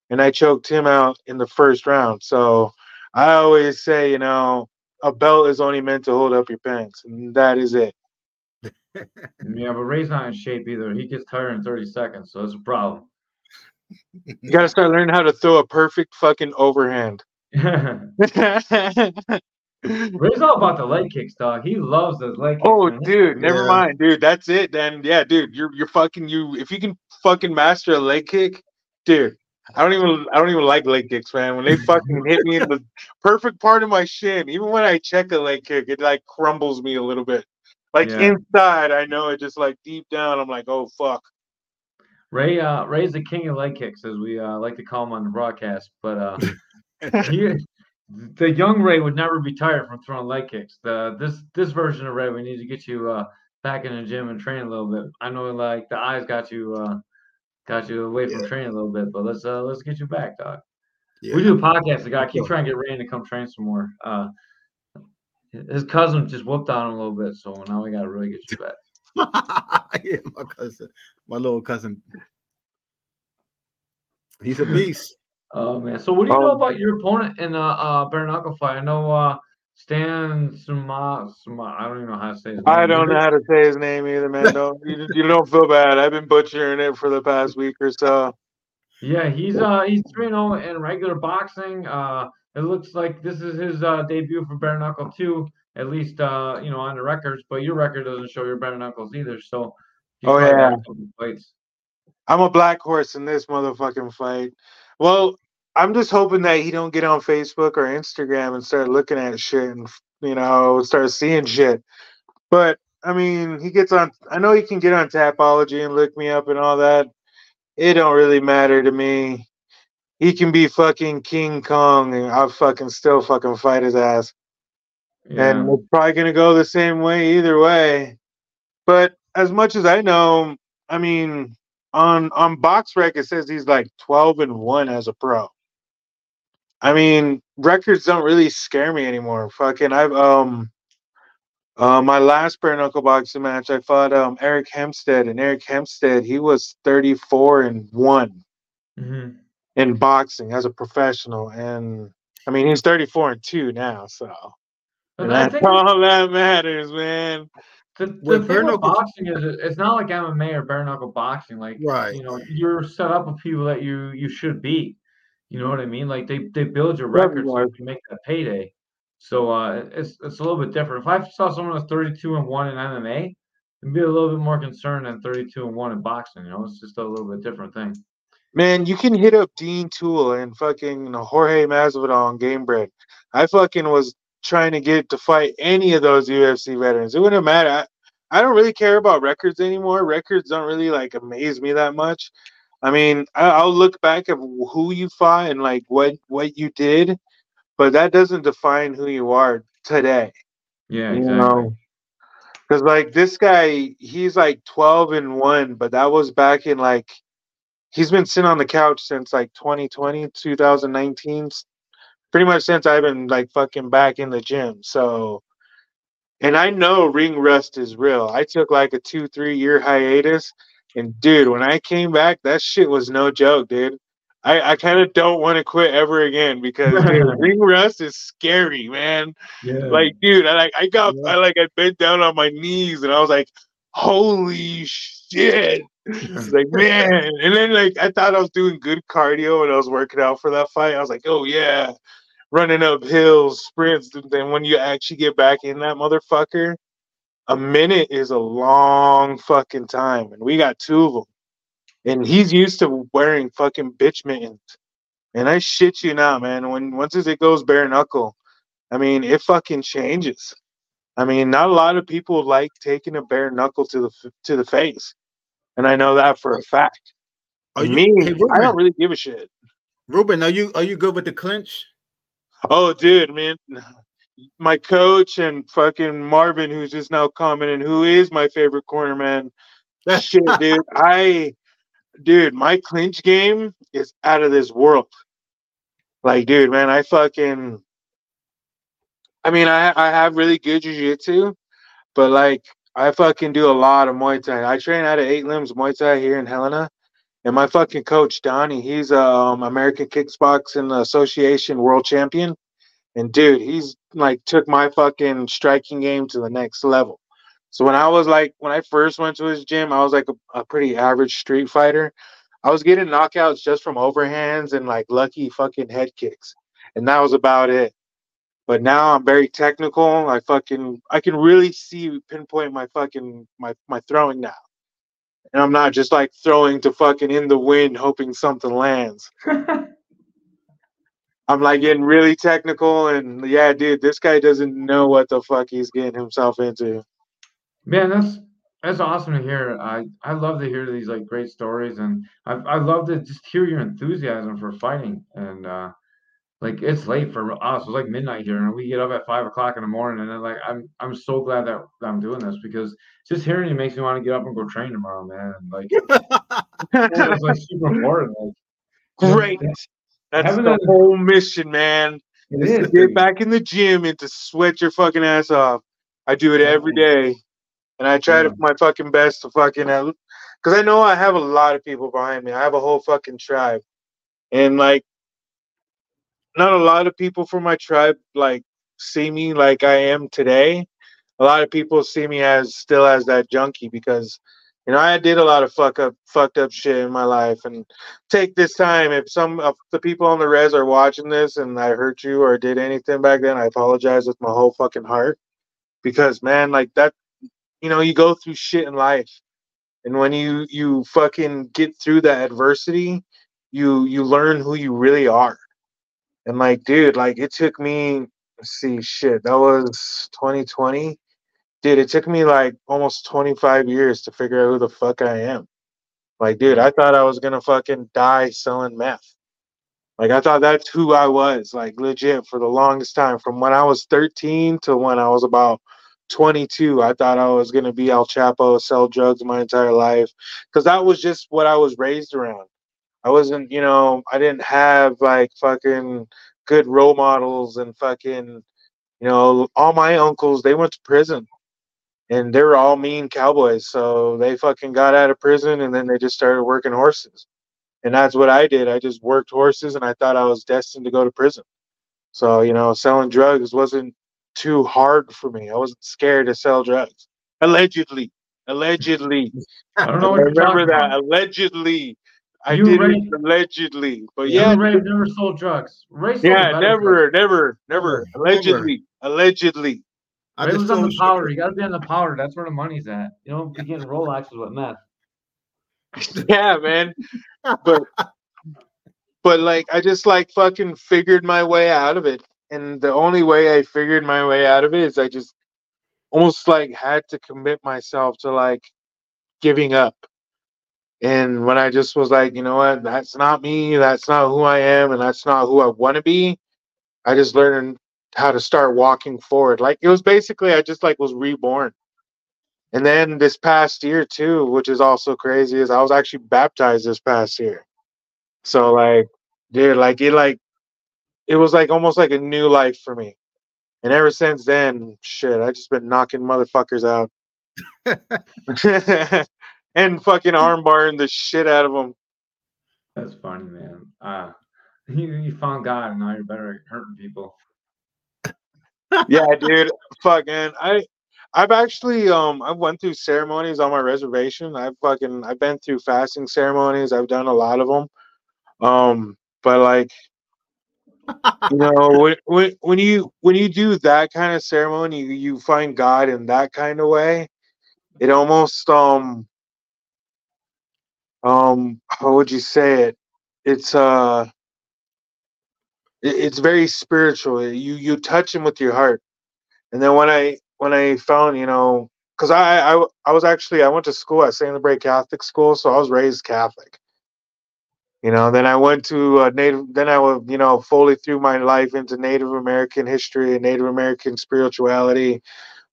and I choked him out in the first round. So I always say, you know, a belt is only meant to hold up your pants, and that is it. Yeah, but Ray's not in shape either. He gets tired in 30 seconds, so it's a problem. You gotta start learning how to throw a perfect fucking overhand. Ray's all about the leg kicks, dog. He loves those leg kicks. oh, man. dude, never Yeah. mind, dude. That's it. Then, yeah, dude, you're you're fucking you. If you can fucking master a leg kick, dude. I don't even I don't even like leg kicks, man. When they fucking hit me in the perfect part of my shin, even when I check a leg kick, it like crumbles me a little bit. Like Yeah. inside, I know it just like deep down, I'm like, oh fuck. Ray, uh, Ray's the king of leg kicks, as we uh, like to call him on the broadcast. But uh, he, the young Ray would never be tired from throwing leg kicks. The this this version of Ray, we need to get you uh, back in the gym and train a little bit. I know, like the eyes got you uh, got you away from Yeah. training a little bit, but let's uh, let's get you back, dog. Yeah. We do a podcast. I got keep trying to get Ray to come train some more. Uh, his cousin just whooped on him a little bit, so now we got to really get you back. yeah, my cousin, my little cousin. He's a beast. Oh man! So what do you know Um, about your opponent in the uh, bare knuckle fight? I know uh, Stan Suma, Suma. I don't even know how to say his name. I don't know how to say his name either, man. Don't you, you don't feel bad. I've been butchering it for the past week or so. Yeah, he's uh he's three zero in regular boxing. Uh, it looks like this is his uh, debut for bare knuckle too. At least uh you know on the records, but your record doesn't show your bare knuckles either. So Oh, yeah. a couple fights. I'm a black horse in this motherfucking fight. Well, I'm just hoping that he don't get on Facebook or Instagram and start looking at shit and you know start seeing shit. But I mean, he gets on. I know he can get on Tapology and look me up and all that. It don't really matter to me. He can be fucking King Kong and I'll fucking still fucking fight his ass. Yeah. and it's probably going to go the same way either way. But as much as I know, I mean, on on BoxRec it says he's like twelve and one as a pro. I mean, records don't really scare me anymore. Fucking, I've um, uh, my last bare knuckle boxing match, I fought um Eric Hempstead, and Eric Hempstead he was thirty four and one. Mhm. in boxing as a professional. And I mean, he's 34 and two now, so and that's think all that matters, man. the, the With thing bare with knuckle- boxing is it- it's not like MMA or bare knuckle boxing. Like Right. you know, you're set up with people that you you should beat. You know what I mean? Like they they build your Yeah, records so you make that payday. So uh, it's it's a little bit different. If I saw someone that's 32 and one in MMA, I'd be a little bit more concerned than 32 and one in boxing. You know, it's just a little bit different thing. Man, you can hit up Dean Tool and fucking Jorge Masvidal on Gamebred. I fucking was trying to get to fight any of those UFC veterans. It wouldn't matter. I, I don't really care about records anymore. Records don't really like amaze me that much. I mean, I, I'll look back at who you fought and like what what you did, but that doesn't define who you are today. Yeah, you exactly. know because like this guy he's like 12 and 1 but that was back in like he's been sitting on the couch since like 2020 2019 s- pretty much since i've been like fucking back in the gym so and i know ring rust is real. I took like a two three year hiatus and dude when i came back that shit was no joke dude. I, I kind of don't want to quit ever again because dude, ring rust is scary man. Yeah. like dude i like i got Yeah. i like i bent down on my knees and i was like holy shit it's like man. And then like i thought i was doing good cardio and i was working out for that fight. I was like oh yeah. Running up hills sprints then when you actually get back in that motherfucker a minute is a long fucking time and we got two of them and he's used to wearing fucking bitch mittens. And i shit you not man. When once it goes bare knuckle I mean, it fucking changes. I mean, not a lot of people like taking a bare knuckle to the to the face, and I know that for a fact. Are you, Me, hey, I don't really give a shit. Reuben, are you are you good with the clinch? Oh, dude, man, my coach and fucking Marvin, who's just now commenting, who is my favorite corner man. That shit, dude. I, dude, my clinch game is out of this world. Like, dude, man, I fucking. I mean, I I have really good jujitsu, but like I fucking do a lot of Muay Thai. I train out of Eight Limbs Muay Thai here in Helena, and my fucking coach Donnie, he's a um, American Kickboxing Association world champion, and dude, he's like took my fucking striking game to the next level. So when I was like, when I first went to his gym, I was like a, a pretty average street fighter. I was getting knockouts just from overhands and like lucky fucking head kicks, and that was about it. But now I'm very technical. I fucking I can really see pinpoint my fucking my my throwing now. And I'm not just like throwing to fucking in the wind hoping something lands. I'm like getting really technical and yeah, dude, this guy doesn't know what the fuck he's getting himself into. Man, that's that's awesome to hear. I I love to hear these like great stories, and I I love to just hear your enthusiasm for fighting. And uh, like it's late for us; it's like midnight here, and we get up at five o'clock in the morning. And then like I'm I'm so glad that, that I'm doing this because just hearing you makes me want to get up and go train tomorrow, man. Like it's like super important. Like, Great. That's Having the a- whole mission, man. it is to get dude. back in the gym and to sweat your fucking ass off. I do it every day, and I try to my fucking best to fucking because I know I have a lot of people behind me. I have a whole fucking tribe, and like, not a lot of people from my tribe like see me like I am today. A lot of people see me as still as that junkie because. You know, I did a lot of fuck up, fucked up shit in my life, and take this time. If some of the people on the res are watching this and I hurt you or did anything back then, I apologize with my whole fucking heart. Because man, like that, you know, you go through shit in life, and when you you fucking get through that adversity, you you learn who you really are. And like, dude, like it took me. See, shit, that was 2020. Dude, it took me like almost 25 years to figure out who the fuck I am. Like, dude, I thought I was gonna fucking die selling meth. Like, I thought that's who I was, like, legit for the longest time. From when I was 13 to when I was about 22, I thought I was gonna be El Chapo, sell drugs my entire life, because that was just what I was raised around. I wasn't, you know, I didn't have like fucking good role models and fucking, you know, all my uncles they went to prison and they were all mean cowboys. So they fucking got out of prison and then they just started working horses. and that's what I did. I just worked horses, and I thought I was destined to go to prison. So you know, selling drugs wasn't too hard for me. I wasn't scared to sell drugs. Allegedly, allegedly. I don't know I remember that about. allegedly. I You did Ray- it allegedly, but You yeah, and Ray never sold drugs. Ray sold yeah, never, drugs. never, never. Never. Allegedly, allegedly. I Ray just was on the power. powder. You got to be on the power. That's where the money's at. You don't be getting Rolexes with meth. yeah, man. But but like I just like fucking figured my way out of it. And the only way I figured my way out of it is I just almost like had to commit myself to like giving up. And when I just was like, you know what, that's not me, that's not who I am, and that's not who I want to be, I just learned how to start walking forward. Like it was basically I just like was reborn. And then this past year too, which is also crazy, is I was actually baptized this past year. So like, dude, like it like it was like almost like a new life for me. And ever since then, shit, I just been knocking motherfuckers out. and fucking armbarring the shit out of them. That's funny, man. Uh, you, you found God, and now you're better at hurting people. yeah, dude. Fucking I I've actually um I went through ceremonies on my reservation. I've fucking I've been through fasting ceremonies. I've done a lot of them. Um but like you know when, when when you when you do that kind of ceremony you, you find God in that kind of way. It almost um um how would you say it? It's uh it- it's very spiritual. You you touch him with your heart. And then when I when I found, you know, because I, I I was actually I went to school at Saint Labre Catholic School, so I was raised Catholic. You know, then I went to uh, Native. Then I was, you know, fully through my life into Native American history and Native American spirituality.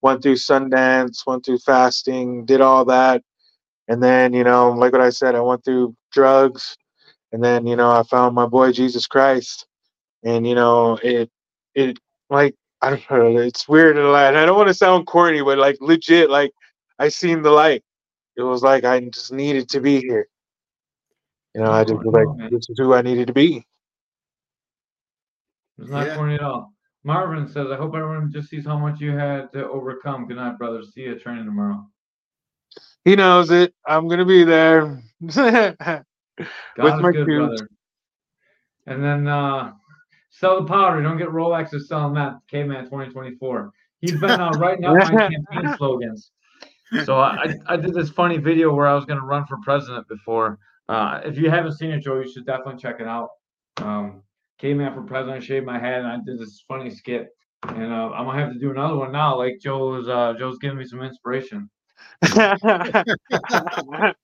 Went through Sundance, went through fasting, did all that, and then you know, like what I said, I went through drugs, and then you know, I found my boy Jesus Christ, and you know, it it like I don't know, it's weird and I I don't want to sound corny, but like legit, like I seen the light. It was like I just needed to be here. You know, I just was like, this is who I needed to be. It's not Yeah. corny at all. Marvin says, I hope everyone just sees how much you had to overcome. Good night, brother. See you at training tomorrow. He knows it. I'm gonna be there. With my good, brother. And then uh, sell the powder. Don't get Rolex Rolexes selling that. K-Man 2024. He's been uh, writing up my campaign slogans. So I, I did this funny video where I was going to run for president before. Uh, if you haven't seen it, Joe, you should definitely check it out. Um, K-Man for president, shaved my head, and I did this funny skit. And uh, I'm gonna have to do another one now. Like Joe is, uh, Joe's giving me some inspiration.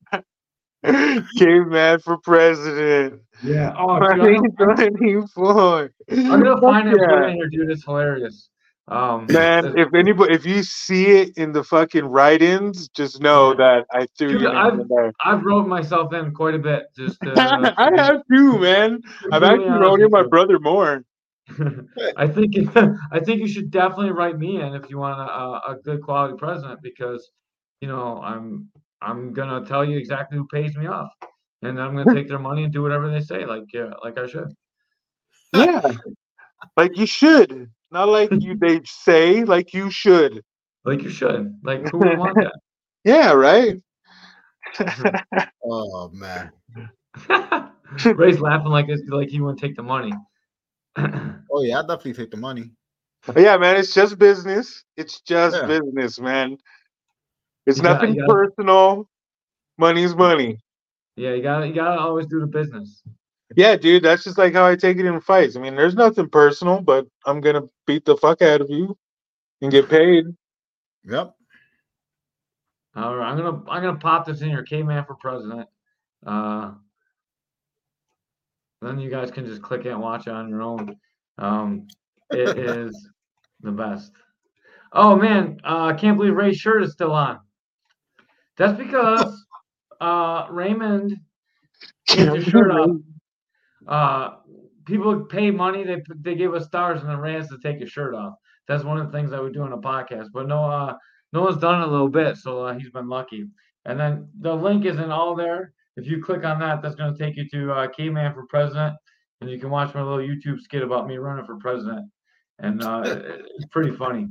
Caveman for president. Yeah. Oh, dude, I'm, 2024. I'm gonna find put Yeah. here, dude. It's hilarious. Um, Man, if anybody, if you see it in the fucking write-ins, just know Yeah. that I threw dude, you. I've. I've wrote myself in quite a bit. Just uh, I have too, man. I've actually wrote in my brother more. I think I think you should definitely write me in if you want a, a good quality president because you know I'm I'm gonna tell you exactly who pays me off, and I'm gonna take their money and do whatever they say, like yeah, like I should. Yeah, like you should, not like you they say, like you should. Like you should. Like who would want that? Yeah, right. Oh man. that? Ray's laughing like this, like he wouldn't take the money. Oh yeah, I definitely take the money. yeah, man. It's just business. It's just Yeah. business, man. It's You got- nothing you got- personal. Money's money. yeah, you gotta you gotta always do the business. Yeah, dude. That's just like how I take it in fights. I mean, there's nothing personal, but I'm gonna beat the fuck out of you and get paid. Yep. All right, I'm gonna I'm gonna pop this in your K-Man for president. Uh, then you guys can just click it and watch it on your own. Um, it is the best. Oh man, uh, I can't believe Ray's shirt is still on. That's because uh, Raymond Take your shirt off. uh people pay money they they give us stars and then Ray has to take his shirt off that's one of the things I would do on a podcast but no uh no one's done it a little bit so uh, he's been lucky and then the link isn't all there if you click on that, that's going to take you to uh, Caveman for President, and you can watch my little YouTube skit about me running for president, and uh, it's pretty funny.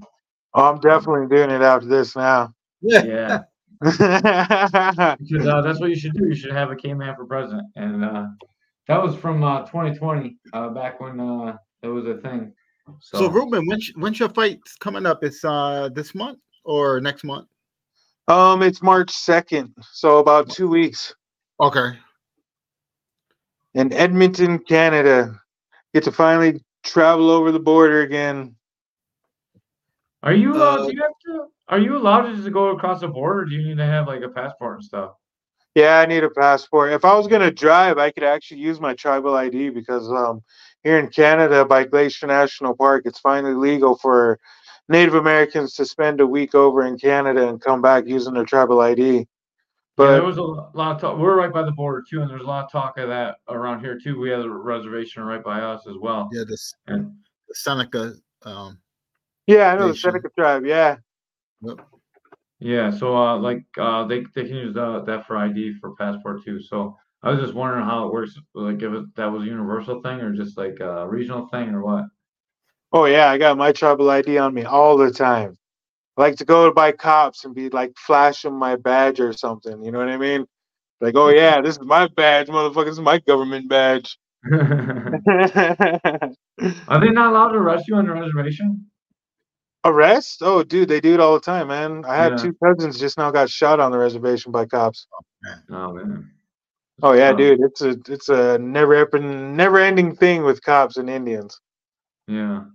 Oh, I'm definitely doing it after this now. Yeah, yeah, because uh, that's what you should do. You should have a K man for president, and uh, that was from uh, 2020, uh, back when uh, it was a thing. So, Reuben, when's when's your fight coming up? It's uh this month or next month? Um, it's March second, so about two weeks Okay. in Edmonton, Canada. Get to finally travel over the border again. Are you allowed? Uh, do you have to? Are you allowed to just go across the border? Or do you need to have like a passport and stuff? Yeah, I need a passport. If I was gonna drive, I could actually use my tribal ID because um here in Canada by Glacier National Park, it's finally legal for Native Americans to spend a week over in Canada and come back using their tribal ID. yeah, But there was a lot of talk. We're right by the border too, and there's a lot of talk of that around here too. We have a reservation right by us as well. Yeah, this And the Seneca. Um, yeah, I know the Nation. Seneca tribe. Yeah, yep. yeah, so uh, like uh, they they can use uh, that for ID for passport too. So I was just wondering how it works. Like if it, that was a universal thing or just like a regional thing or what? Oh yeah, I got my tribal ID on me all the time. I like to go by cops and be like flashing my badge or something. You know what I mean? Like, oh yeah, this is my badge, motherfucker. This is my government badge. Are they not allowed to arrest you on the reservation? Arrest? Oh, dude, they do it all the time, man. I have Yeah. two cousins just now got shot on the reservation by cops. Oh man. Oh yeah, Wow. dude, it's a it's a never ending never ending thing with cops and Indians. Yeah.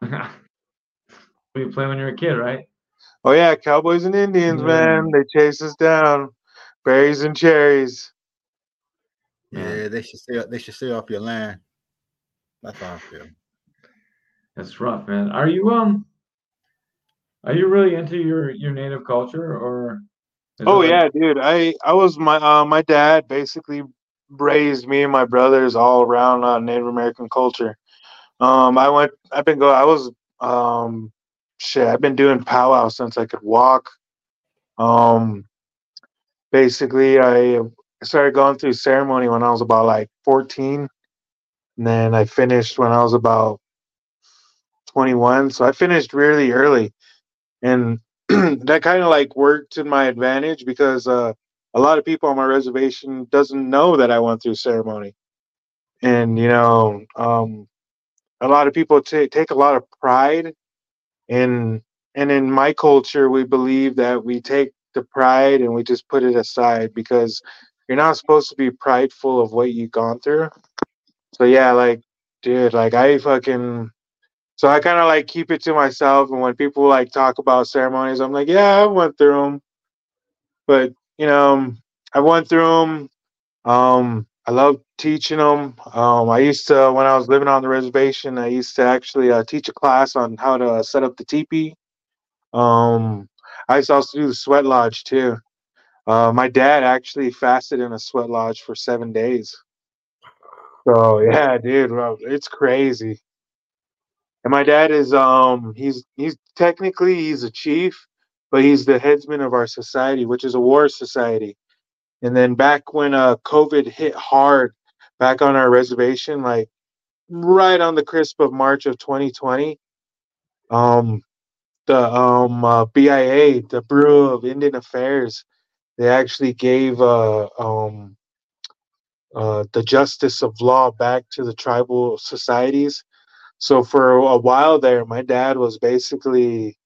you play when you're a kid, right? Oh yeah, cowboys and Indians, Yeah. man. They chase us down. Berries and cherries. Yeah, they should stay. They should stay off your land. That's how I feel. That's rough, man. Are you um are you really into your your native culture or Oh like- yeah, dude. I I was my uh, my dad basically raised me and my brothers all around uh, Native American culture. Um, I went. I've been going. I was um, shit. I've been doing powwow since I could walk. Um, basically, I started going through ceremony when I was about like fourteen, and then I finished when I was about twenty-one. So I finished really early, and that kind of like worked to my advantage because uh, a lot of people on my reservation doesn't know that I went through ceremony, and you know, um, a lot of people ta take a lot of pride in and in my culture we believe that we take the pride and we just put it aside because you're not supposed to be prideful of what you've gone through. So yeah, like dude, like I fucking so I kind of like keep it to myself, and when people like talk about ceremonies, I'm like, yeah, I went through them, but you know, I went through them. Um, I love teaching them. Um, I used to when I was living on the reservation, I used to actually uh, teach a class on how to set up the teepee. Um, I used to also do the sweat lodge too. Uh, my dad actually fasted in a sweat lodge for seven days. So yeah, dude, it's crazy. And my dad is um he's he's technically he's a chief, but he's the headsman of our society, which is a war society. And then back when uh COVID hit hard back on our reservation, like right on the crisp of March of 2020, um the um uh, BIA, the Bureau of Indian Affairs, they actually gave uh um uh the justice of law back to the tribal societies so for a while there my dad was basically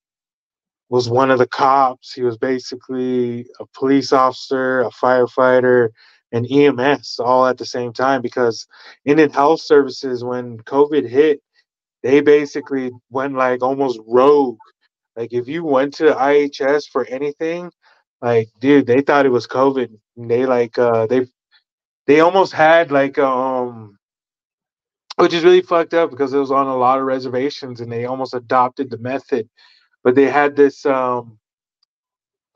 was one of the cops. He was basically a police officer a firefighter and ems all at the same time because indian health services when covid hit they basically went like almost rogue. Like if you went to ihs for anything like dude they thought it was covid. They like uh they they almost had like um which is really fucked up because it was on a lot of reservations and they almost adopted the method but they had this um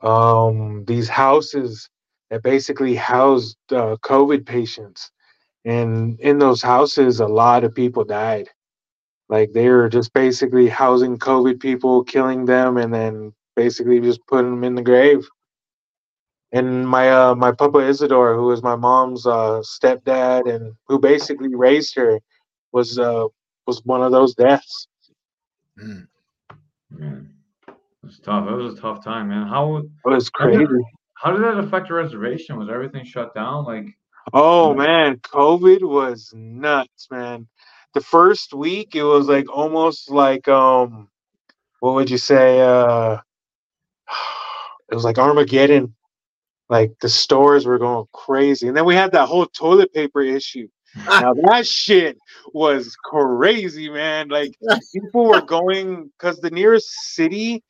um these houses that basically housed uh, covid patients. And in those houses a lot of people died. Like they were just basically housing covid people killing them and then basically just putting them in the grave. And my uh, my papa Isidore, who was my mom's uh, stepdad and who basically raised her, was uh, was one of those deaths. Mm. Man, it's tough. It was a tough time, man. How It was How did- crazy. how did that affect the reservation? Was everything shut down? Like, Oh man, COVID was nuts, man. The first week it was like almost like um what would you say? Uh it was like Armageddon. Like the stores were going crazy. And then we had that whole toilet paper issue. Now that shit was crazy, man. Like people were going because the nearest city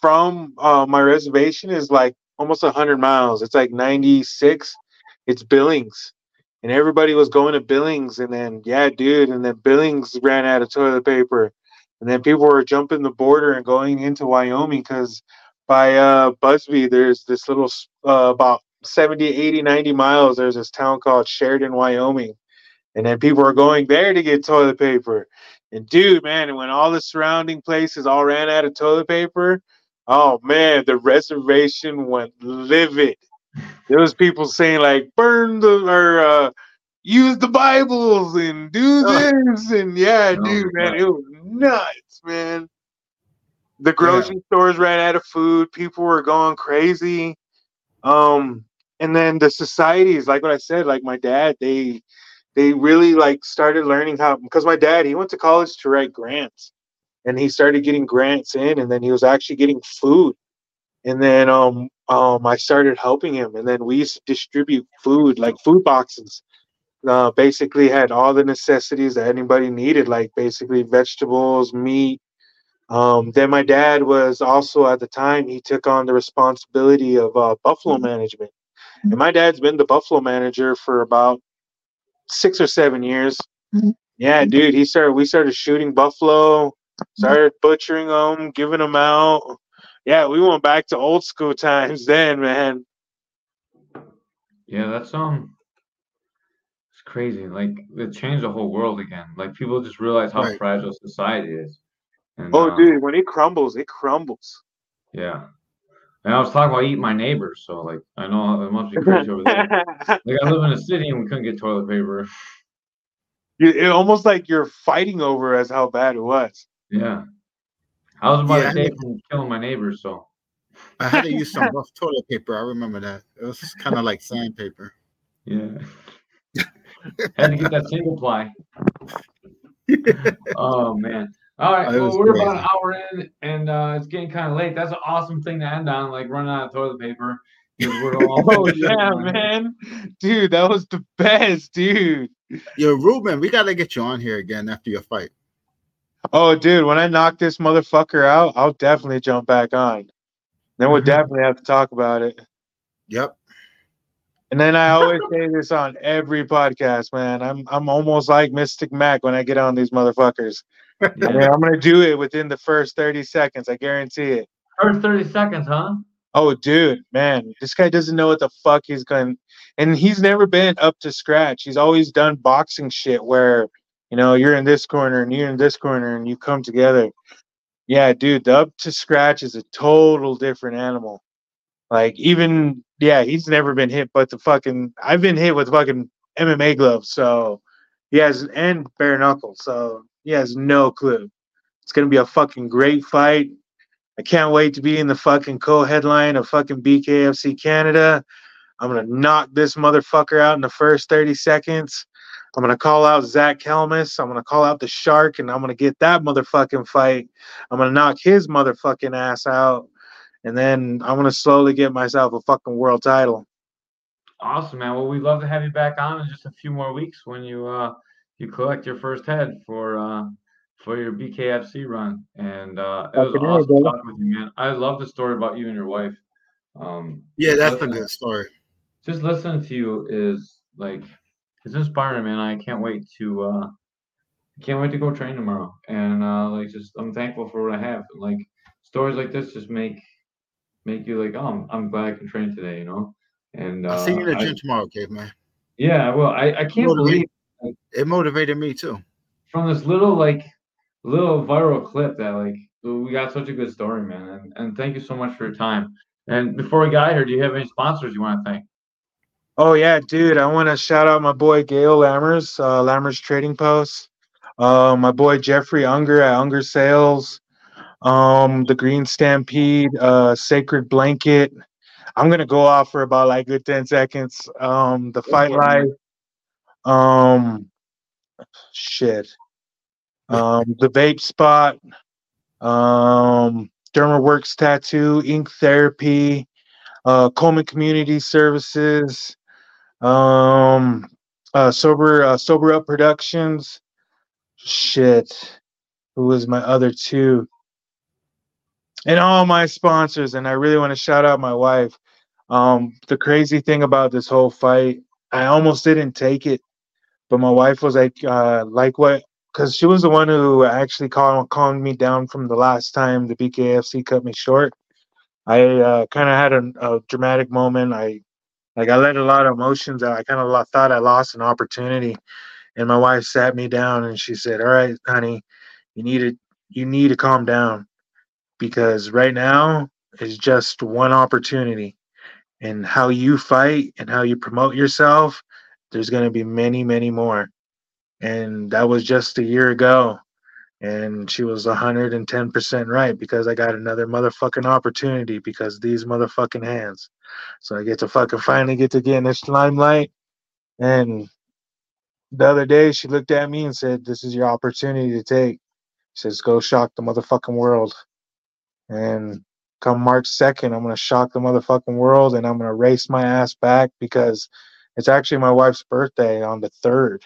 from uh, my reservation is like almost 100 miles. It's like 96. It's Billings. And everybody was going to Billings. And then, yeah, dude. And then Billings ran out of toilet paper. And then people were jumping the border and going into Wyoming because by uh, Busby, there's this little, uh, about 70, 80, 90 miles, there's this town called Sheridan, Wyoming. And then people are going there to get toilet paper. And dude, man, when all the surrounding places all ran out of toilet paper, oh man, the reservation went livid. There was people saying like, burn the or uh, use the Bibles and do Oh. this and yeah, Oh, dude, man, it was nuts, man. The grocery stores ran out of food. People were going crazy. Um, and then the societies, like what I said, like my dad, they they really like started learning how because my dad he went to college to write grants and he started getting grants in and then he was actually getting food. And then um um I started helping him and then we used to distribute food like food boxes. Uh basically had all the necessities that anybody needed like basically vegetables meat. Um then my dad was also at the time he took on the responsibility of uh, buffalo management. And my dad's been the buffalo manager for about six or seven years. Yeah, dude, he started. We started shooting buffalo, started butchering them, giving them out. Yeah, we went back to old school times then, man. yeah, that's um, it's crazy. Like, it changed the whole world again. Like, people just realize how Right. fragile society is. And, Oh, uh, dude, when it crumbles, it crumbles. Yeah. And I was talking about eating my neighbors, so like I know it must be crazy over there. Like I live in a city and we couldn't get toilet paper. You- it almost like you're fighting over as how bad it was. Yeah. I was about Yeah, to say from killing my neighbors, so I had to use some rough toilet paper. I remember that. It was kind of like sandpaper. yeah. Had to get that single ply. oh man. All right, Oh, well, we're about an hour in and uh, it's getting kind of late. That's an awesome thing to end on, like running out of toilet paper. all- Oh yeah, man, dude, that was the best, dude. Yo, Reuben, we got to get you on here again after your fight. Oh, dude, when I knock this motherfucker out, I'll definitely jump back on. Then we'll Mhm. definitely have to talk about it. Yep. And then I always say this on every podcast, man. I'm I'm almost like Mystic Mac when I get on these motherfuckers. Yeah. I'm gonna do it within the first 30 seconds. I guarantee it. First 30 seconds, huh? Oh, dude, man, this guy doesn't know what the fuck he's going. And he's never been up to scratch. He's always done boxing shit where, you know, you're in this corner and you're in this corner and you come together. Yeah, dude, the up to scratch is a total different animal. Like even yeah, he's never been hit, but the fucking I've been hit with fucking MMA gloves, so he has and bare knuckles, so he has no clue. It's gonna be a fucking great fight. I can't wait to be in the fucking co-headline of fucking BKFC Canada. I'm gonna knock this motherfucker out in the first 30 seconds. I'm gonna call out Zach Kelmis. I'm gonna call out the Shark, and I'm gonna get that motherfucking fight. I'm gonna knock his motherfucking ass out, and then I'm gonna slowly get myself a fucking world title. Awesome, man. Well, we'd love to have you back on in just a few more weeks when you uh you collect your first head for uh for your BKFC run. And uh it was Fucking awesome brother. talking with you, man. I love the story about you and your wife. Um Yeah, that's a good story. just listening to you is like it's inspiring, man. I can't wait to uh can't wait to go train tomorrow. And uh like just I'm thankful for what I have. Like stories like this just make make you like, oh, I'm, I'm glad I can train today, you know? And uh I'll see you in the I- gym tomorrow, caveman. yeah, well, I, I can't Motivate- believe It motivated me too. from this little like little viral clip that like we got such a good story, man. And, and thank you so much for your time. And before we got here, do you have any sponsors you want to thank? Oh yeah, dude! I want to shout out my boy Gail Lammers, uh, Lammers Trading Post. Uh, my boy Jeffrey Unger at Unger Sales. Um, the Green Stampede, uh, Sacred Blanket. I'm gonna go off for about like good ten seconds. Um, the Fight Life. Um, shit. Um, the Vape Spot. Um, DermaWorks Tattoo, Ink Therapy, uh, Coleman Community Services, um, uh, Sober uh, Sober Up Productions. Shit, who was my other two? And all my sponsors, and I really want to shout out my wife. Um, the crazy thing about this whole fight, I almost didn't take it, but my wife was like, uh, like what? Because she was the one who actually called calmed me down from the last time the BKFC cut me short. I uh, kind of had a, a dramatic moment. I like I let a lot of emotions out. I kind of thought I lost an opportunity, and my wife sat me down and she said, "All right, honey, you need to you need to calm down because right now is just one opportunity, and how you fight and how you promote yourself, there's going to be many, many more." And that was just a year ago, and she was 110% right because I got another motherfucking opportunity because these motherfucking hands. So I get to fucking finally get to get in this limelight. And the other day she looked at me and said, This is your opportunity to take. She says, Go shock the motherfucking world. And come March 2nd, I'm gonna shock the motherfucking world and I'm gonna race my ass back because it's actually my wife's birthday on the third.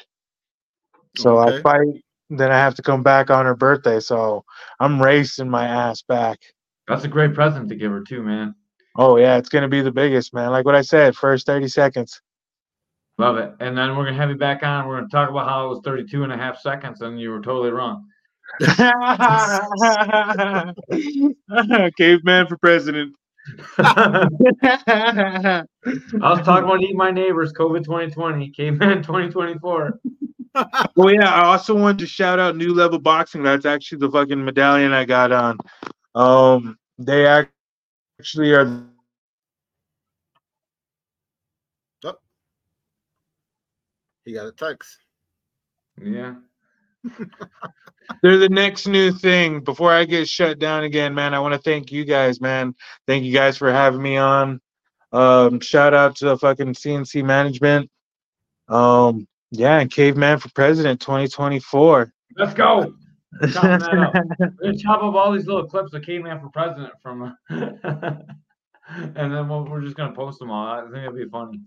So okay. I fight then I have to come back on her birthday. So I'm racing my ass back. That's a great present to give her too, man. Oh yeah, it's gonna be the biggest, man. Like what I said, first 30 seconds. Love it. And then we're gonna have you back on. We're gonna talk about how it was 32 and a half seconds and you were totally wrong. Caveman for president. I was talking about eating my neighbors, COVID 2020, Caveman 2024. oh yeah, I also wanted to shout out New Level Boxing. That's actually the fucking medallion I got on. Um, they actually are. Oh. He got a text. Yeah. They're the next new thing. Before I get shut down again, man, I want to thank you guys, man. Thank you guys for having me on. Um, shout out to the fucking CNC management. Um, yeah, and Caveman for President 2024. Let's go. We're gonna chop up all these little clips of Caveman for President from, and then we we are just gonna post them all. I think it'd be funny.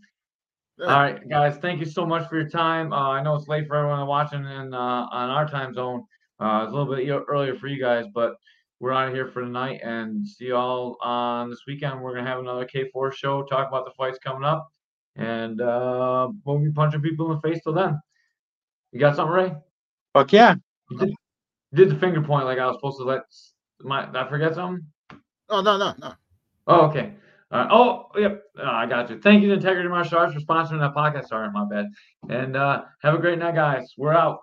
Yeah. All right, guys. Thank you so much for your time. Uh, I know it's late for everyone watching in uh, on our time zone. Uh, it's a little bit earlier for you guys, but we're out of here for tonight and see you all on this weekend. We're gonna have another K4 show, talk about the fights coming up and uh, we'll be punching people in the face till then. You got something, Ray? Fuck yeah. You did, you did the finger point like I was supposed to let my. I forget something? Oh no no no. Oh okay. Uh, oh yep, oh, I got you. Thank you to Integrity Martial Arts for sponsoring that podcast. Sorry, my bad. And uh, have a great night, guys. We're out.